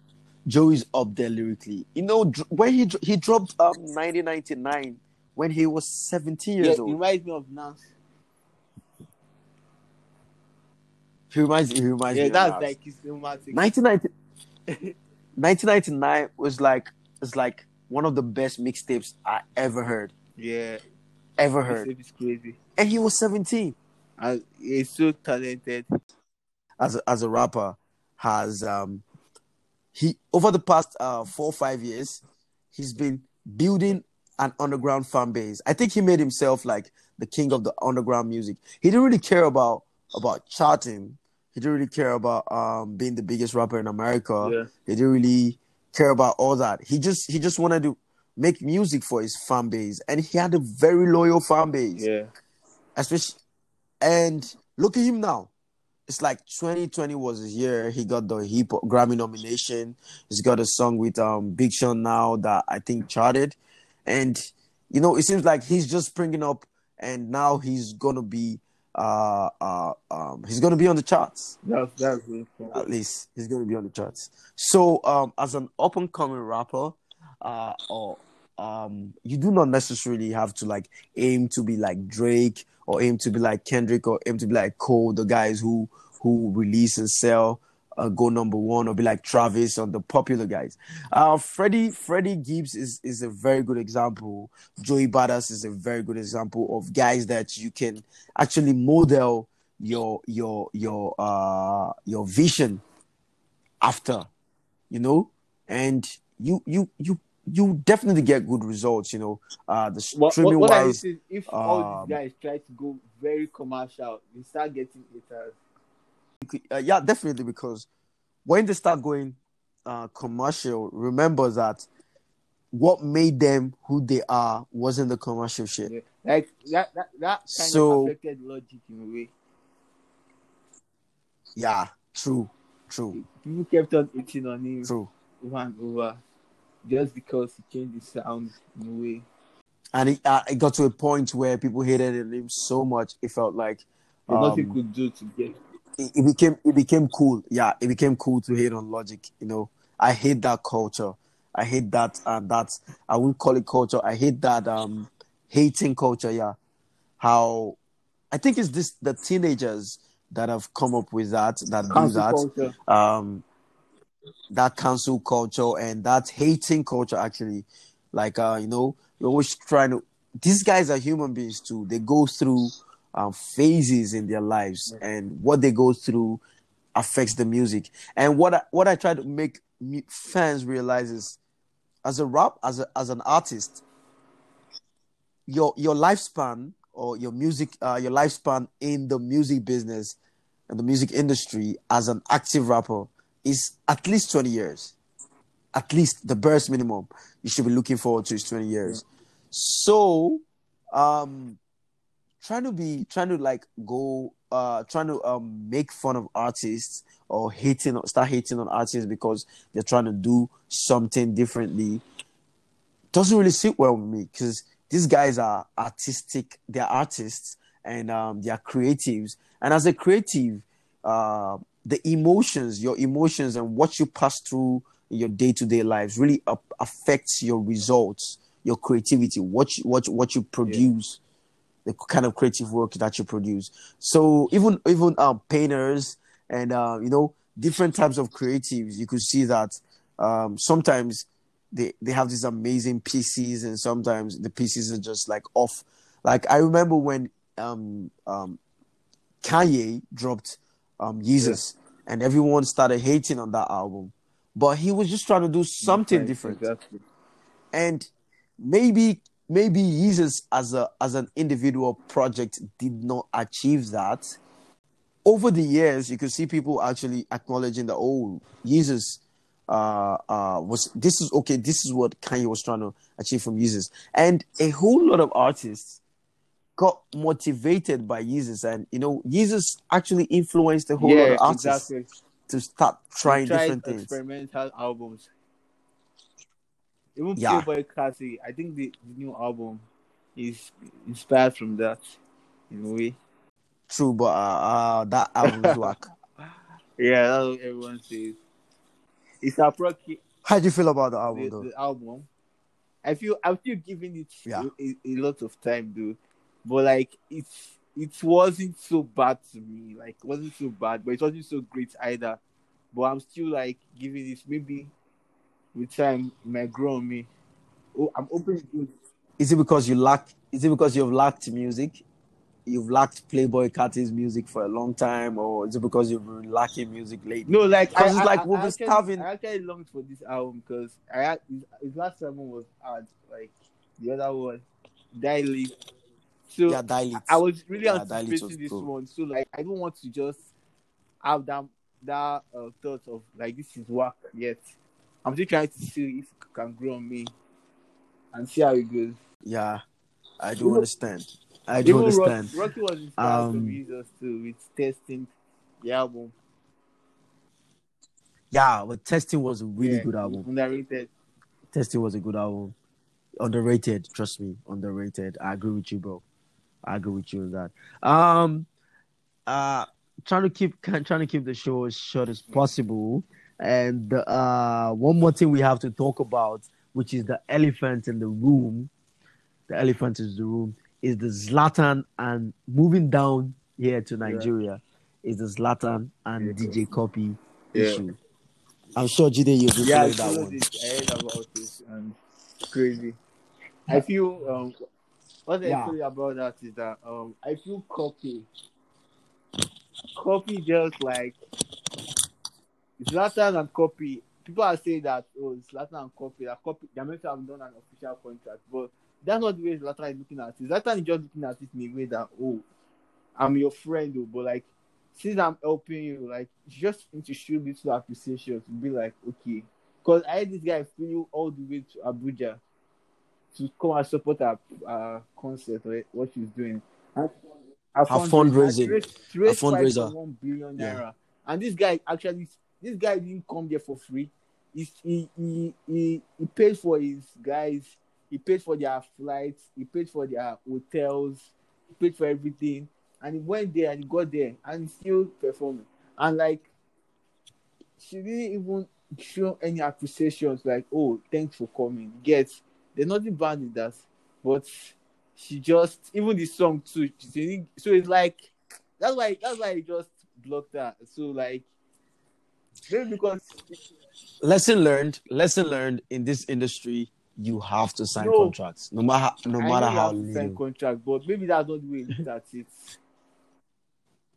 Joey's up there lyrically. You know when he he dropped um 1999 when he was 17 years it old. reminds me of Nas. He reminds he reminds Yeah, me of that's Nas. like his. 1990 1999 was like was like one of the best mixtapes I ever heard. Yeah, Ever heard. heard. It's crazy. And he was 17. And he's so talented. As a, as a rapper has um he over the past uh 4 or 5 years he's been building an underground fan base. I think he made himself like the king of the underground music. He didn't really care about about charting. He didn't really care about um being the biggest rapper in America. Yeah. He didn't really care about all that. He just he just wanted to make music for his fan base, and he had a very loyal fan base. Yeah. Especially, and look at him now. It's like 2020 was his year. He got the hip Grammy nomination. He's got a song with um Big Sean now that I think charted, and you know it seems like he's just springing up, and now he's gonna be uh uh um he's gonna be on the charts That's that's cool. at least he's to be on the charts. So, um, as an up and coming rapper, uh, or um, you do not necessarily have to like aim to be like Drake or aim to be like Kendrick or aim to be like Cole, the guys who who release and sell. Uh, go number one or be like Travis or the popular guys. Uh, Freddie Freddie Gibbs is is a very good example. Joey Badass is a very good example of guys that you can actually model your your your uh your vision after you know and you you you you definitely get good results you know uh the What, what, streaming what I wise if all um, these guys try to go very commercial, they start getting haters. uh, yeah definitely because when they start going uh commercial remember that what made them who they are wasn't the commercial shit Yeah. Like that, that, that kind So- of affected logic in a way. yeah true true People kept on eating on him true over and over just because he changed the sound in a way. and it, uh, it got to a point where people hated him so much it felt like There's nothing um, could do to get. it, it became it became cool. Yeah, it became cool to hate on Logic. You know, I hate that culture. I hate that and that's I wouldn't call it culture. I hate that um hating culture. Yeah, how I think it's this the teenagers that have come up with that that do that culture. um that cancel culture and that hating culture actually like uh you know you're always trying to these guys are human beings too. They go through um phases in their lives and what they go through affects the music. And what I, what i try to make fans realize is as a rap as a, as an artist your your lifespan or your music uh your lifespan in the music business and the music industry as an active rapper is at least 20 years. At least the burst minimum you should be looking forward to is 20 years. So, um, trying to be trying to like go uh trying to um make fun of artists or hating start hating on artists because they're trying to do something differently doesn't really sit well with me because these guys are artistic they're artists and um, they are creatives and as a creative uh, the emotions your emotions and what you pass through in your day-to-day lives really affects your results your creativity what you, what, what you produce the kind of creative work that you produce. So even even um, painters and uh, you know different types of creatives you could see that um, sometimes they they have these amazing pieces and sometimes the pieces are just like off. Like i remember when um um kanye dropped um Yeezus and everyone started hating on that album but he was just trying to do something different Exactly. and maybe maybe Yeezus as a as an individual project did not achieve that. Over the years, you could see people actually acknowledging that oh, Yeezus uh uh was this is okay, this is what Kanye was trying to achieve from Yeezus. And a whole lot of artists got motivated by Yeezus and you know, Yeezus actually influenced a whole lot of artists exactly. to start trying different things. experimental albums. Even Yeah. Playboi Carti, I think the, the new album is inspired from that in a way. True, but uh, uh that album's whack. Yeah, that's what everyone says. It's a appropriate How do you feel about the album the, though? the album. I feel I'm still giving it Yeah. a, a, a lot of time, dude. But like it's it wasn't so bad to me. Like it wasn't so bad, but it wasn't so great either. But I'm still like giving this maybe with time it might grow on me. Oh, I'm open to Is it because you lack? Is it because you've lacked music? You've lacked Playboi Carti's music for a long time, or is it because you've been lacking music lately? no like Because it's like I- we've been starving. I actually longed for this album because I had his, his last album was hard. Like the other one, Die Lit. So Yeah, Die Lit. I was really Yeah, anticipating this cool. one, so like I don't want to just have that that uh, thought of like this is work yet. I'm still trying to see if it can grow on me and see how it goes. Yeah, I do understand. I do understand. Rocky was inspired Um, Yeezus too with testing the album. Yeah, but Testing was a really Yeah, good album. Underrated. Testing was a good album. Underrated, trust me, underrated. I agree with you, bro. I agree with you on that. Um, uh, trying to keep trying to keep the show as short as possible. And uh, one more thing we have to talk about, which is the elephant in the room. The elephant in the room is the Zlatan and moving down here to Nigeria is the Zlatan and Yeah. DJ Cuppy Yeah. issue. I'm sure Jide you've been Yeah, following that one. it. I heard about it and it's crazy. I feel um what I Yeah. feel about that is that um I feel Cuppy. Cuppy just like Zlatan and Cuppy. People are saying that oh Zlatan and Cuppy that Cuppy they're meant to have done an official contract, but that's not the way Zlatan is looking at it. Zlatan is just looking at it in a way that oh I'm your friend though, but like since I'm helping you, like just to show little appreciation to be like, okay. Because I had this guy flew all the way to Abuja to come and support our uh, concert or what she's doing. And, her fundraising. and to raise- to raise Her fundraiser. 5.1 billion Yeah. naira. And this guy actually, this guy didn't come there for free. He, he, he, he, he paid for his guys, he paid for their flights, he paid for their hotels, he paid for everything and he went there and he got there and still performing. And like she didn't even show any appreciations like, oh, thanks for coming. Get there's nothing bad in that. But she just even the song too, she didn't- so it's like that's why that's why he just blocked that. So like maybe because lesson learned lesson learned in this industry you have to sign No. contracts no matter no I matter you how to sign contract, but maybe that's not the way he looked at it.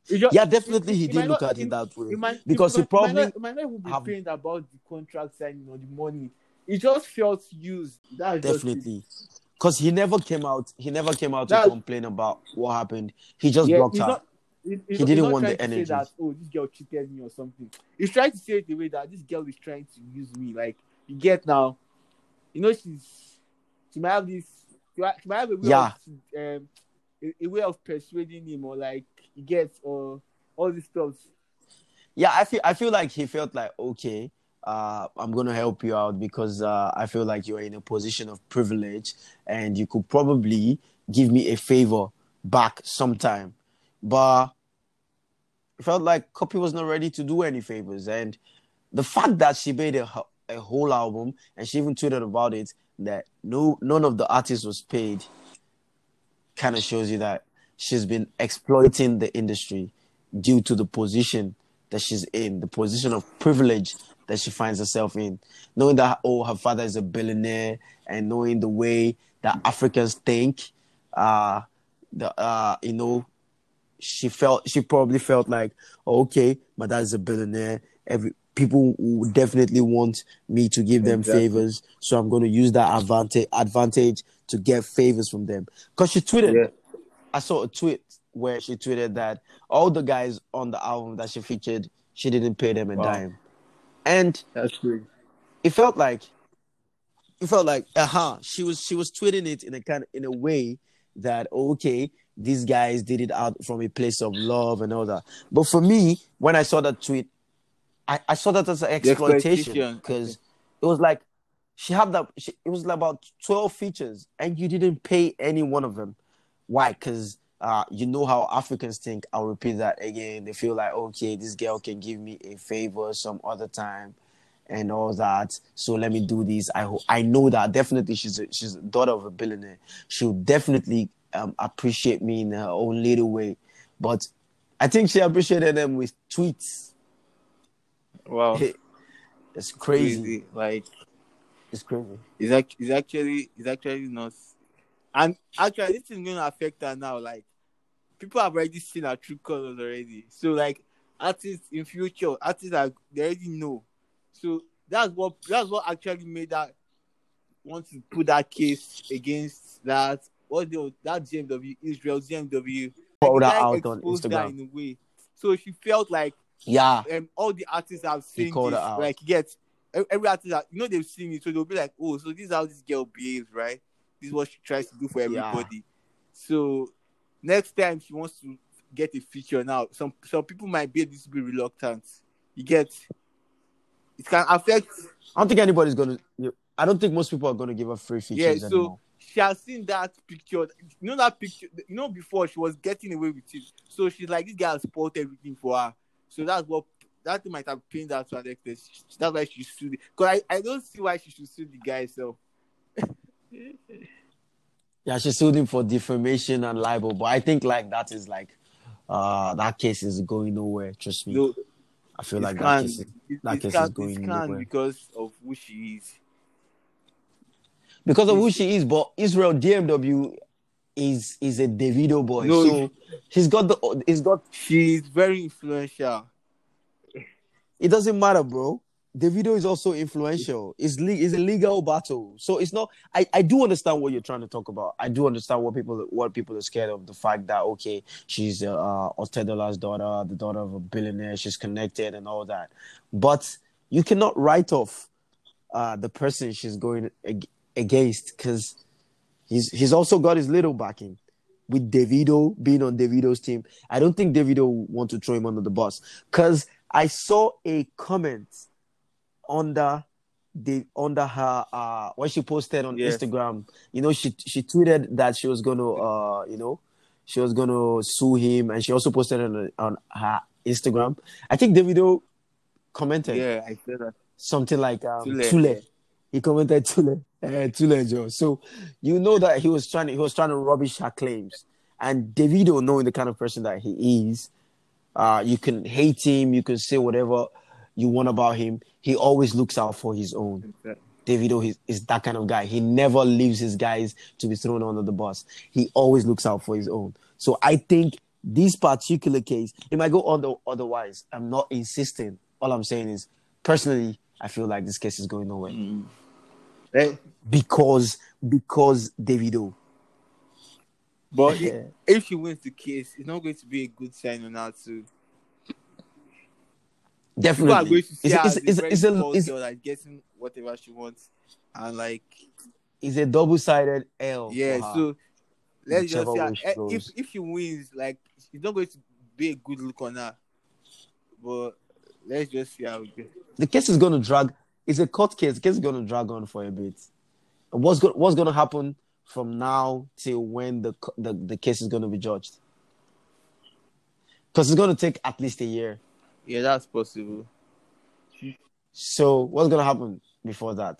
It just- yeah definitely he it did might look not- at it that way might, because he probably might not, might not even be have- about the contract signing or the money. It just felt used. It. definitely because he never came out he never came out to complain about what happened he just Yeah, blocked her not, he, He didn't want the energy. That, oh, this girl cheated me or something. He's trying to say it the way that this girl is trying to use me. Like you get now, you know she's she might have this. She might, she might have a way Yeah. of um, a, a way of persuading him or like you get or all these stuff. yeah i feel i feel like he felt like okay uh, I'm gonna help you out because uh, I feel like you're in a position of privilege, and you could probably give me a favor back sometime. But it felt like Cuppy was not ready to do any favors, and the fact that she made a, a whole album and she even tweeted about it that no none of the artists was paid, kind of shows you that she's been exploiting the industry due to the position that she's in, the position of privilege that she finds herself in, knowing that oh her father is a billionaire and knowing the way that Africans think, uh, the uh, you know, she felt she probably felt like oh, okay, my dad is a billionaire. Every people will definitely want me to give them Exactly. favors, so I'm going to use that advantage advantage to get favors from them. Because she tweeted, Yeah. I saw a tweet where she tweeted that all the guys on the album that she featured, she didn't pay them a Wow. dime, and That's great. it felt like it felt like uh-huh she was she was tweeting it in a kind of in a way that okay these guys did it out from a place of love and all that. But for me when i saw that tweet i, I saw that as an exploitation exploitation, because it was like she had that she, it was about 12 features and you didn't pay any one of them. Why? Because uh, you know how Africans think. I'll repeat that again. They feel like, okay, this girl can give me a favor some other time, and all that. So let me do this. I I know that definitely she's a, she's a daughter of a billionaire. She'll definitely um, appreciate me in her own little way. But I think she appreciated them with tweets. Wow. It's crazy. Crazy. Like It's crazy. it's, act- it's actually it's actually not and actually this is gonna affect her now like people have already seen her true colors already so like artists in future artists are they already know so that's what that's what actually made that want to put that case against that what the that DMW Israel DMW Like, guy out on Instagram. in a way so she felt like Yeah, um, all the artists have seen this, like get every, artist, that- you know, they've seen it, so they'll be like, "Oh, so this is how this girl behaves, right? This is what she tries to do for Yeah. everybody." So next time she wants to get a feature, now some some people might be a little bit reluctant. You get it can affect. I don't think anybody's gonna. I don't think most people are gonna give her free features Yeah, so anymore. she has seen that picture. You know that picture. You know before she was getting away with it, so she's like, "This guy has spoiled everything for her." So that's what that thing might have pained her to an extent. That's why she sued. Because I, I don't see why she should sue the guy. So Yeah, she sued him for defamation and libel, but I think like that is like, uh, that case is going nowhere. Trust me. no, I feel like that can't- case is, it, that it case is can't, going nowhere. because of who she is. because of who she is. But Israel DMW is is a Davido boy, No, so he's got the he's got. She's very influential. It doesn't matter, bro. Davido is also influential. It's le- it's a legal battle, so it's not. I, I do understand what you're trying to talk about. I do understand what people what people are scared of. The fact that okay, she's uh, uh daughter, the daughter of a billionaire. She's connected and all that, but you cannot write off uh the person she's going ag- against because he's he's also got his little backing with Davido being on Davido's team. I don't think Davido want to throw him under the bus because I saw a comment under the under her uh when she posted on Yes. Instagram. You know, she she tweeted that she was gonna uh you know she was gonna sue him, and she also posted on on her Instagram. I think Davido commented Yeah, I said that. something like um, Tule. Tule. He commented Tule, uh, Tule Joe. So you know that he was trying to, he was trying to rubbish her claims. And Davido, knowing the kind of person that he is, uh, you can hate him, you can say whatever you want about him. He always looks out for his own. Davido is, is that kind of guy. He never leaves his guys to be thrown under the bus. He always looks out for his own. So I think this particular case, it might go other, otherwise. I'm not insisting. All I'm saying is, personally, I feel like this case is going nowhere Mm. Eh, because because Davido. But Yeah. if she wins the case, it's not going to be a good sign on her too. Definitely, going to see it's, it's, a it's, it's, a, it's, that's getting whatever she wants, and like it's a double-sided L. yeah. So let's just Whichever see. her- way she eh, if if she wins, like she's not going to be a good look on her. But let's just see how it goes. the case is going to drag. It's a court case. The case is going to drag on for a bit. And What's go, What's going to happen from now till when the the, the case is going to be judged? Because it's going to take at least a year. Yeah, that's possible. So what's to happen before that?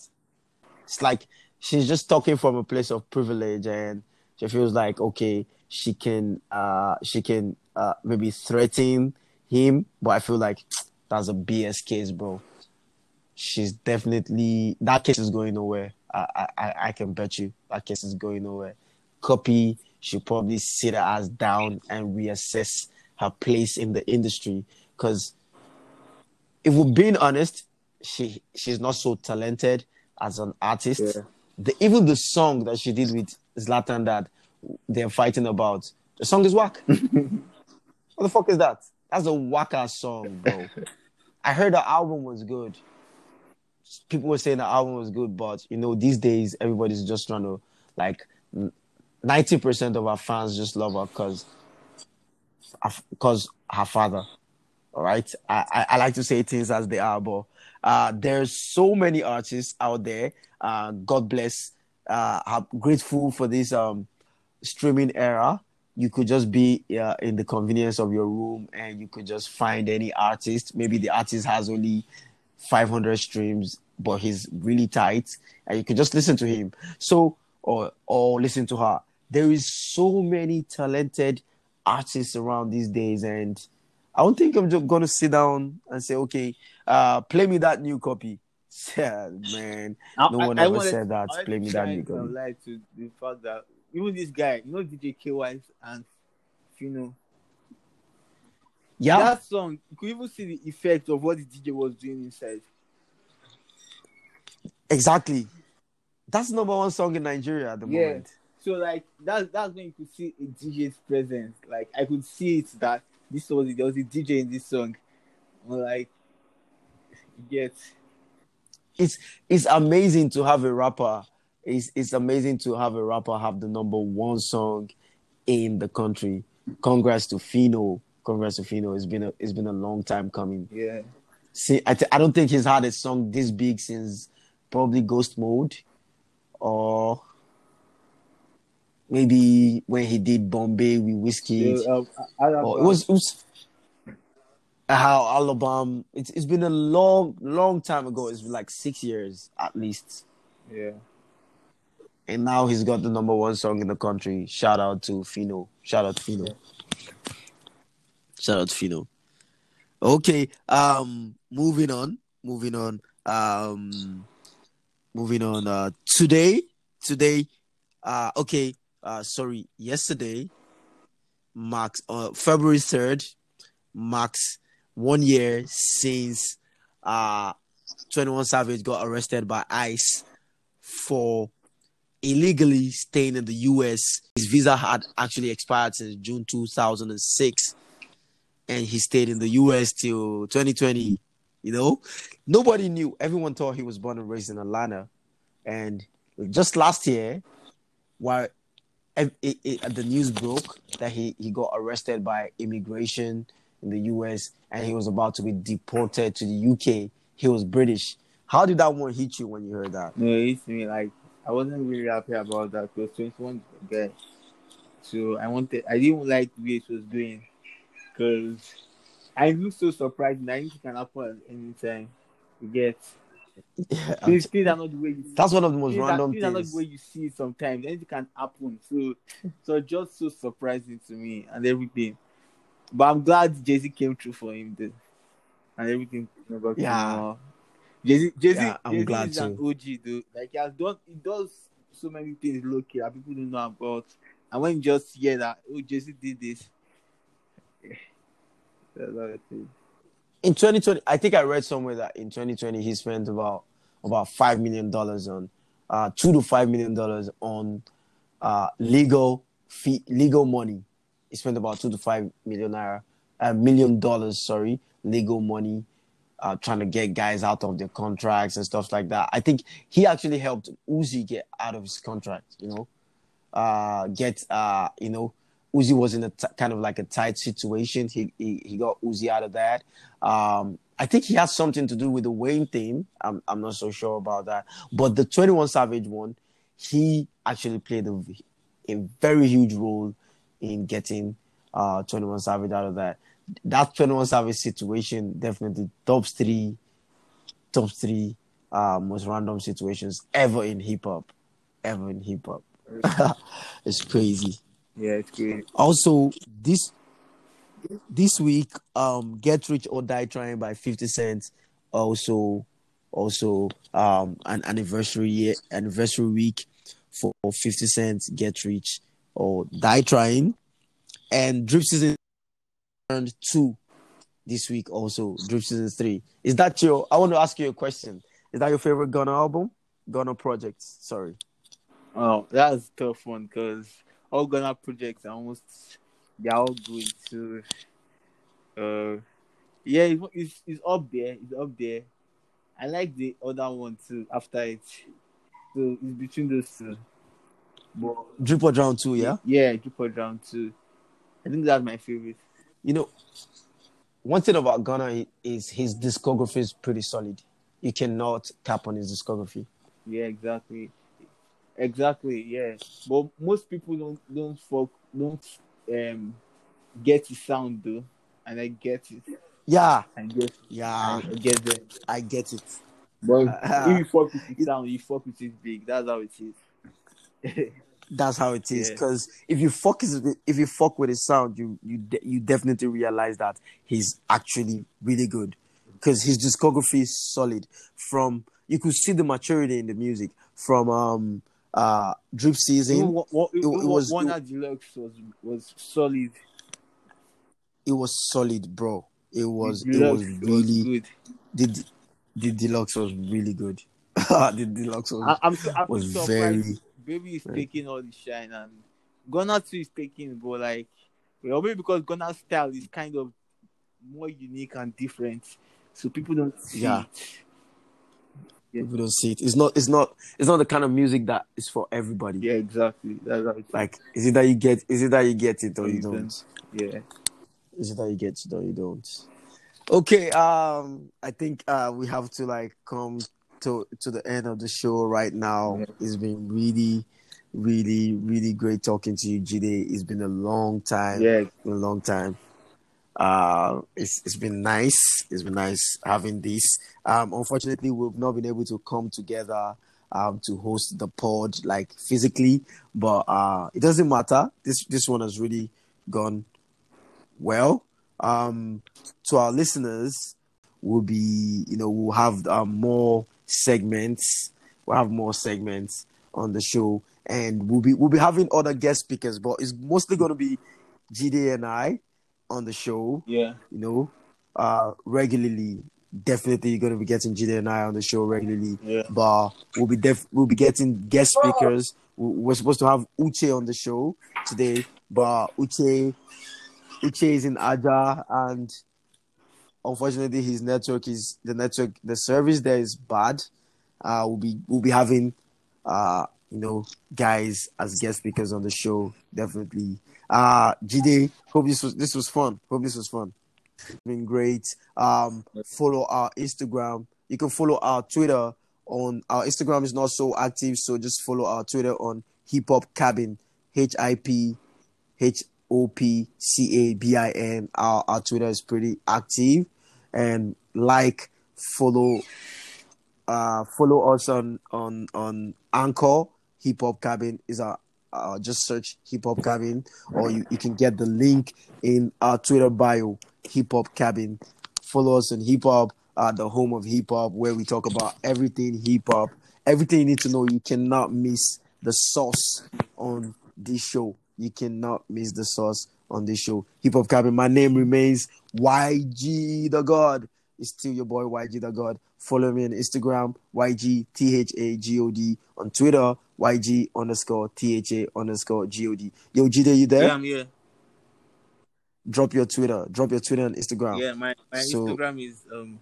It's like she's just talking from a place of privilege, and she feels like okay, she can uh she can uh maybe threaten him, but I feel like that's a BS case, bro. She's definitely that case is going nowhere. I I I- can bet you that case is going nowhere. Cuppy should probably sit her ass down and reassess her place in the industry because if we're being honest, she she's not so talented as an artist. Yeah. The, even the song that she did with Zlatan that they're fighting about, the song is whack. what the fuck is that? That's a whack ass song, bro. I heard the album was good. People were saying the album was good, but you know, these days everybody's just trying to like ninety percent of our fans just love her because because her father. All right, I, I I like to say things as they are, but uh, there's so many artists out there. Uh, God bless. Uh, I'm grateful for this um streaming era. You could just be uh, in the convenience of your room and you could just find any artist. Maybe the artist has only 500 streams, but he's really tight, and you can just listen to him. So, or or listen to her. There is so many talented artists around these days, and I don't think I'm just gonna sit down and say, okay, uh, play me that new Cuppy. Yeah, man, no one ever wanted- said that. I Play me that new Cuppy. light to the fact that even this guy, you know, DJ KY and Phyno, Yeah, that song, you could even see the effect of what the DJ was doing inside. exactly. That's number one song in Nigeria at the Yeah. moment. So like that's that's when you could see a DJ's presence. Like I could see it that this was there was a DJ in this song. I'm like, get it's it's amazing to have a rapper. It's it's amazing to have a rapper have the number one song in the country. Congrats to Phyno. Congrats to Phyno. It's been a it's been a long time coming. Yeah. See, I, I don't think he's had a song this big since probably Ghost Mode, or maybe when he did Bombay with Whiskey. So, um, Oh, it was it was how Alabama. It's it's been a long long time ago. It's been like six years at least, yeah. and now he's got the number one song in the country. Shout out to Phyno. Shout out to Phyno. Shout out to Phyno. Okay, um, moving on, moving on, um, moving on. Uh, today, today, uh, okay, uh, sorry, yesterday marks uh February third marks one year since uh 21 Savage got arrested by ICE for illegally staying in the US. His visa had actually expired since June 2006 and he stayed in the US till 2020. You know, nobody knew. Everyone thought he was born and raised in Atlanta. And just last year, while it, it, the news broke that he, he got arrested by immigration in the US and he was about to be deported to the UK. He was British. How did that one hit you when you heard that? No, it hit me like I wasn't really happy about that because 21 guy. So I wanted, I didn't like the way it was doing because I looked so surprised I think can happen at any time. You get things, things are not the way you see. That's one of the most things, are, random things are not the way you see it sometimes. Anything can happen. So, so just so surprising to me and everything. But I'm glad Jay Z came through for him then. and everything. Yeah. Jay Z, Jay Z, Yeah, I'm glad is an OG dude. Like he has done, he does so many things low key that people don't know about. And when you just hear that, oh, Jay Z did this. That's how it is. In 2020 i think i read somewhere that in 2020 he spent about about five million dollars on uh two to five million dollars on uh legal fee legal money. He spent about two to five million naira a million dollars sorry legal money uh trying to get guys out of their contracts and stuff like that. I think he actually helped uzi get out of his contract you know uh get uh you know Uzi was in a t- kind of like a tight situation. He, he he got Uzi out of that. Um, I think he has something to do with the Wayne thing. I'm I'm not so sure about that. But the 21 Savage one, he actually played a, a very huge role in getting uh 21 Savage out of that. That 21 Savage situation definitely top three, top three uh most random situations ever in hip hop, ever in hip hop. it's crazy Yeah, it's great. also this this week um get rich or die trying by 50 cent also also um an anniversary year anniversary week for 50 cents get rich or die trying. And drip season turned two this week also drip season three. Is that your i want to ask you a question. Is that your favorite Gunna album? Gunna project sorry. Oh, that's a tough one because all Gunna projects are almost they're all good. So, uh, yeah, it's, it's it's up there. It's up there. I like the other one too. After it, so it's between those two. But drip or drown two yeah yeah, Drip or Drown too. I think that's my favorite. you know, one thing about Gunna is his discography is pretty solid. You cannot tap on his discography. Yeah, exactly. Exactly, yeah. But most people don't don't fuck don't um get the sound though. And I get it. Yeah, I get yeah, I get it. I get it. But Uh, if you fuck with the sound, you fuck with it big. That's how it is. That's how it is. Yeah. Because if you fuck his, if you fuck with his sound, you you de- you definitely realize that he's actually really good. Because his discography is solid. From you could see the maturity in the music from um uh drip season. Even what, it- it was- Wunna Deluxe was was solid. It was solid, bro. It was it was really good. the the deluxe was really good. the deluxe was, I, so, I'm was surprised. very Baby is very- taking all the shine and Gunna too is taking, but like, well, maybe because Gunna's style is kind of more unique and different, so people don't see Yeah. it. Yeah. People don't see it. It's not. It's not. It's not the kind of music that is for everybody. Yeah, exactly. Like, is it that you get? Is it that you get it or you don't? Yeah. Is it that you get it or you don't? Okay. Um, I think uh we have to like come to to the end of the show right now. Yeah. It's been really, really, really great talking to you, Jide. It's been a long time. Yeah. a long time. Uh, it's it's been nice. It's been nice having this. Um, unfortunately, we've not been able to come together um to host the pod like physically, but uh, it doesn't matter. This this one has really gone well. Um, to our listeners, we'll be you know we'll have um, more segments. We'll have more segments on the show, and we'll be we'll be having other guest speakers, but it's mostly going to be Jide and I on the show. Yeah. You know, uh, regularly. Definitely you're going to be getting Jide and I on the show regularly Yeah. but we'll be def- we'll be getting guest speakers. We- We're supposed to have Uche on the show today, but Uche Uche is in Aja, and unfortunately, his network is the network the service there is bad. Uh, we'll be we'll be having uh you know guys as guest speakers on the show definitely. Uh Jide, hope this was this was fun. Hope this was fun. It's been great. Um, follow our Instagram. You can follow our Twitter on our Instagram is not so active, so just follow our Twitter on Hip Hop Cabin, H I P H O P C A B I N. Our our Twitter is pretty active, and like, follow, uh, follow us on on on Anchor. Hip Hop Cabin is our uh, just search Hip Hop Cabin, or you, you can get the link in our Twitter bio, Hip Hop Cabin. Follow us on Hip Hop, uh, the home of hip hop, where we talk about everything hip hop, everything you need to know. You cannot miss the sauce on this show. You cannot miss the sauce on this show. Hip Hop Cabin. My name remains YG the God. It's still your boy YG the God. Follow me on Instagram, YG T H A G O D. On Twitter, YG underscore T H A underscore G O D. Yo, Jide, you there? Yeah, I'm here. Drop your Twitter. Drop your Twitter and Instagram. Yeah, my, my So- Instagram is um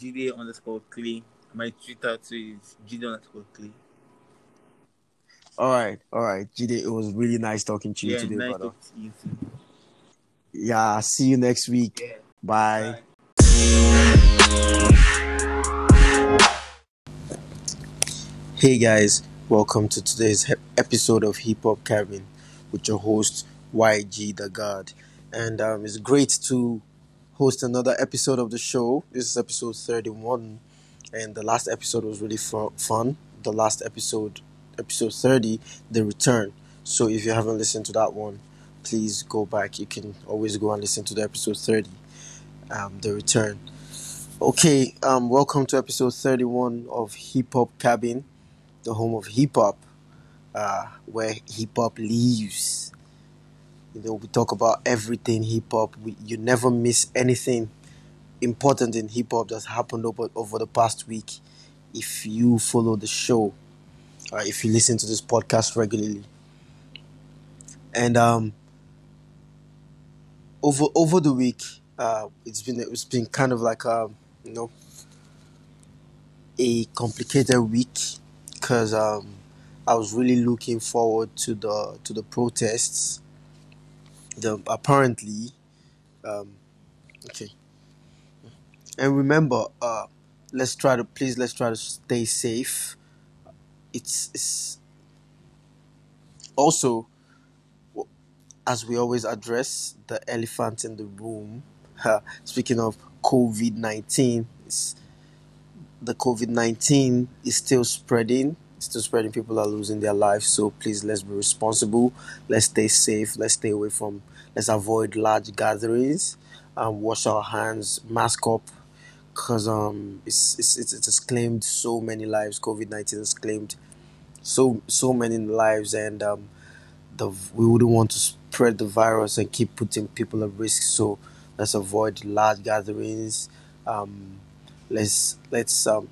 GD underscore Clay. My Twitter too is GD underscore Clay. All right, all right, Jide. It was really nice talking to you Yeah, today, nice brother. to you. Yeah, see you next week. Yeah. Bye. Bye. Hey guys, welcome to today's episode of Hip Hop Cabin with your host YG the God, and um, it's great to host another episode of the show. This is episode thirty-one, and the last episode was really fu- fun. The last episode, episode thirty, the return. So if you haven't listened to that one, please go back. You can always go and listen to the episode thirty, um, the return. Okay, um, welcome to episode thirty-one of Hip Hop Cabin the home of hip hop, uh, where hip hop lives. You know, we talk about everything hip hop. You never miss anything important in hip hop that's happened over over the past week. If you follow the show, uh, if you listen to this podcast regularly, and um, over over the week, uh, it's been it's been kind of like um, you know a complicated week because um, I was really looking forward to the to the protests. The apparently, um, okay, and remember, uh, let's try to please let's try to stay safe. It's it's also as we always address the elephant in the room. Speaking of COVID nineteen, it's the COVID 19 is still spreading. It's still spreading. People are losing their lives. So please, let's be responsible. Let's stay safe. Let's stay away from, let's avoid large gatherings. Um, wash our hands, mask up. Because um, it's, it's, it's, it has claimed so many lives. COVID 19 has claimed so so many lives. And um, the we wouldn't want to spread the virus and keep putting people at risk. So let's avoid large gatherings. Um, let's let's um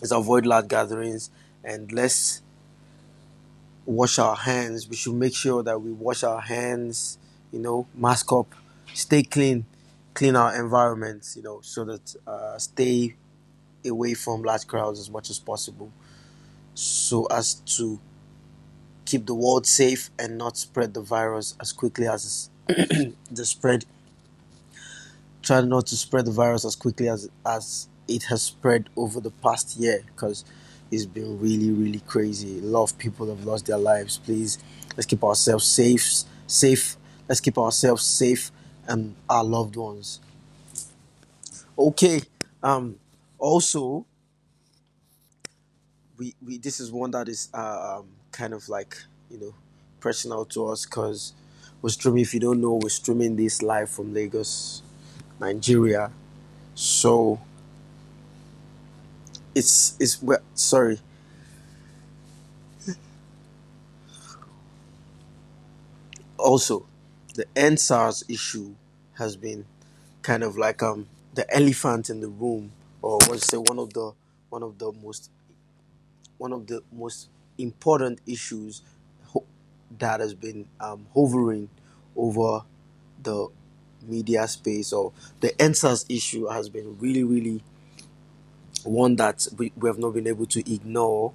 let's avoid large gatherings and let's wash our hands. We should make sure that we wash our hands you know mask up stay clean clean our environments you know so that uh stay away from large crowds as much as possible. So as to keep the world safe and not spread the virus as quickly as the spread try not to spread the virus as quickly as as it has spread over the past year because it's been really really crazy. A lot of people have lost their lives. Please let's keep ourselves safe safe let's keep ourselves safe and our loved ones. Okay um also we, we this is one that is uh, um, kind of like you know personal to us because we're streaming. If you don't know we're streaming this live from lagos nigeria. So it's it's well, sorry. Also the EndSARS issue has been kind of like um the elephant in the room or what say one of the one of the most one of the most important issues that has been um, hovering over the media space or the EndSARS issue has been really, really one that we, we have not been able to ignore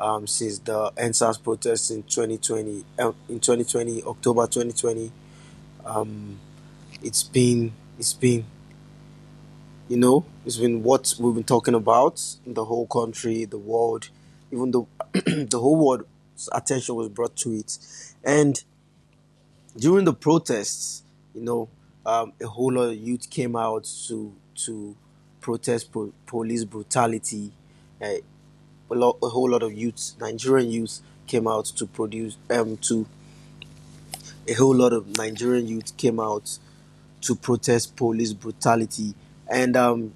um, since the EndSARS protests in 2020, uh, in 2020, October 2020. Um, it's been, it's been, you know, it's been what we've been talking about in the whole country, the world, even though the whole world's attention was brought to it. And during the protests, you know, um, a whole lot of youth came out to to protest pro- police brutality. Uh, a, lot, a whole lot of youth, Nigerian youth, came out to produce um to. A whole lot of Nigerian youth came out to protest police brutality, and um,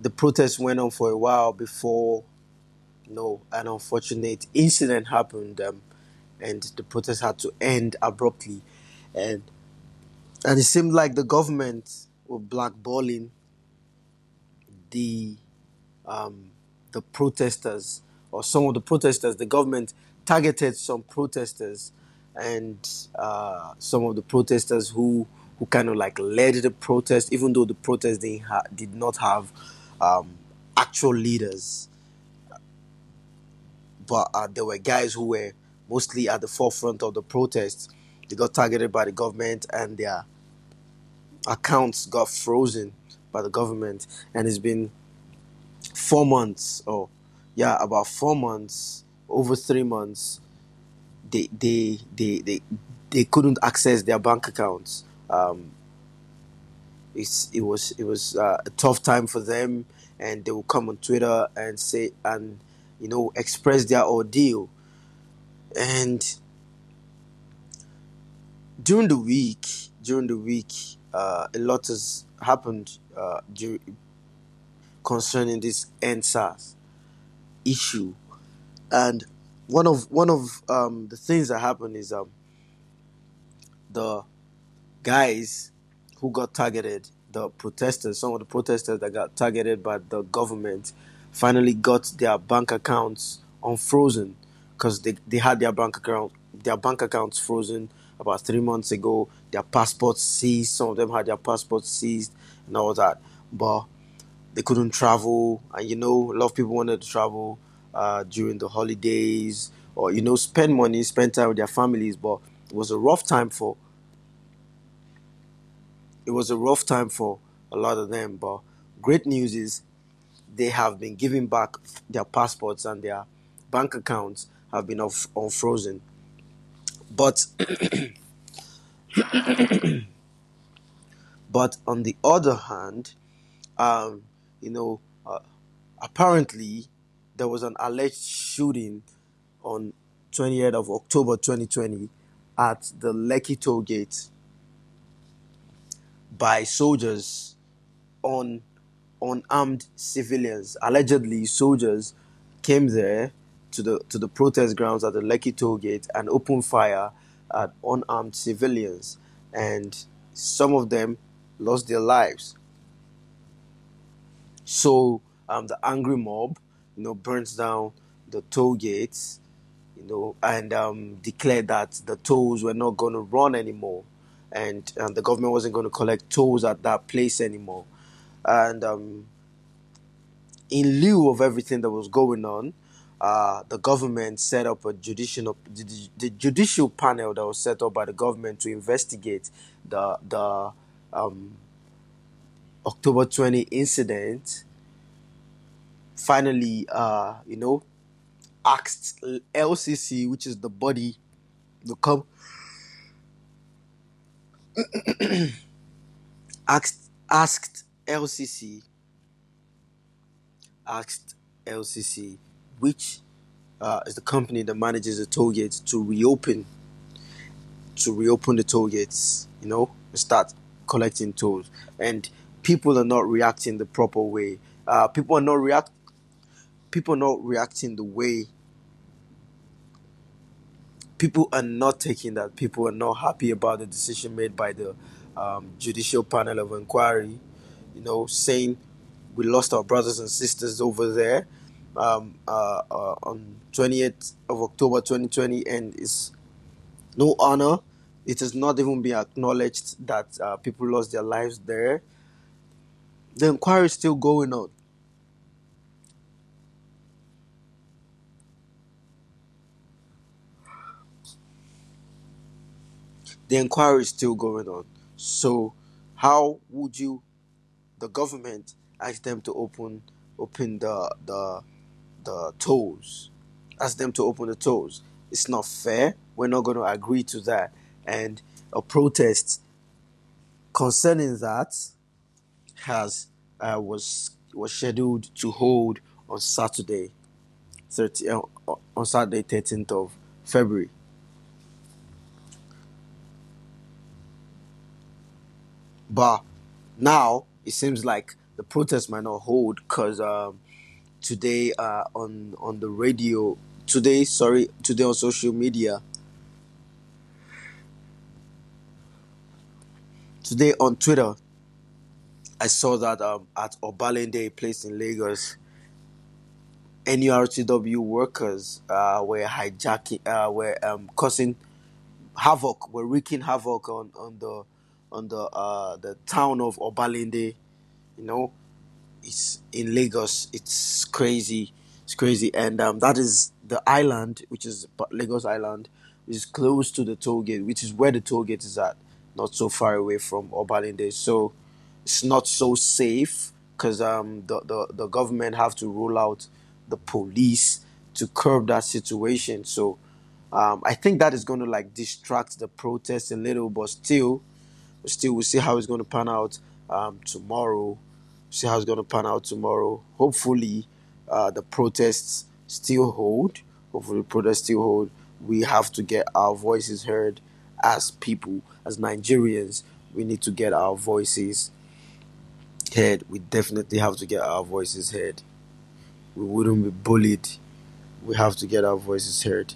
the protest went on for a while before know, an unfortunate incident happened, um, and the protest had to end abruptly, and and it seemed like the government were blackballing the um, the protesters or some of the protesters. The government targeted some protesters and uh, some of the protesters who who kind of like led the protest, even though the protest they ha- did not have um, actual leaders but uh, there were guys who were mostly at the forefront of the protests. They got targeted by the government and their accounts got frozen by the government. And it's been four months, or yeah, about four months, over three months. They they they they, they couldn't access their bank accounts. Um, it's it was it was uh, a tough time for them, and they will come on Twitter and say and you know, express their ordeal. And during the week, during the week, uh, a lot has happened uh, concerning this EndSARS issue, and one of one of um, the things that happened is um, the guys who got targeted, the protesters, some of the protesters that got targeted by the government finally got their bank accounts unfrozen because they, they had their bank account their bank accounts frozen about three months ago. Their passports seized. Some of them had their passports seized and all that, but they couldn't travel. And you know, a lot of people wanted to travel uh, during the holidays or you know spend money, spend time with their families. But it was a rough time for. It was a rough time for a lot of them. But great news is they have been giving back their passports and their bank accounts have been off, unfrozen. But but on the other hand, um, you know, uh, apparently there was an alleged shooting on 28th of October 2020 at the Lekki toll gate by soldiers on unarmed civilians, allegedly soldiers, came there to the to the protest grounds at the Lekki toll gate and opened fire at unarmed civilians, and some of them lost their lives. So um, the angry mob, you know, burns down the toll gates, you know, and um, declared that the tolls were not going to run anymore, and um, the government wasn't going to collect tolls at that place anymore. And um, in lieu of everything that was going on, uh, the government set up a judicial the, the judicial panel that was set up by the government to investigate the the um, October 20 incident. Finally, uh, you know, asked LCC, which is the body, the com, asked asked LCC asked LCC, which uh, is the company that manages the toll gates, to reopen to reopen the toll gates, you know, start collecting tolls. And people are not reacting the proper way. Uh, people are not react. People not reacting the way. People are not taking that. People are not happy about the decision made by the um, judicial panel of inquiry. You know, saying we lost our brothers and sisters over there um, uh, uh, on 28th of October 2020, and it's no honor. It has not even been acknowledged that uh, people lost their lives there. The inquiry is still going on. The inquiry is still going on. So, how would you, the government, ask them to open open the the the tolls? Ask them to open the tolls. It's not fair. We're not going to agree to that. And a protest concerning that has uh, was was scheduled to hold on Saturday, 30, uh, on Saturday, 13th of February. But now it seems like the protest might not hold because um, today uh, on on the radio, today sorry, today on social media, today on Twitter, I saw that um, at Obalende, place in Lagos, NURTW workers uh, were hijacking, uh, were um, causing havoc, were wreaking havoc on, on the on the uh, the town of Obalende. You know, it's in Lagos. It's crazy. It's crazy, and um, that is the island, which is Lagos Island, which is close to the toll gate, which is where the toll gate is at, not so far away from Obalende. So it's not so safe because um, the, the the government have to roll out the police to curb that situation. So um, I think that is going to like distract the protest a little, but still, still we'll see how it's going to pan out um, tomorrow. See how it's going to pan out tomorrow. Hopefully, uh, the protests still hold. Hopefully, the protests still hold. We have to get our voices heard as people, as Nigerians. We need to get our voices heard. We definitely have to get our voices heard. We wouldn't be bullied. We have to get our voices heard.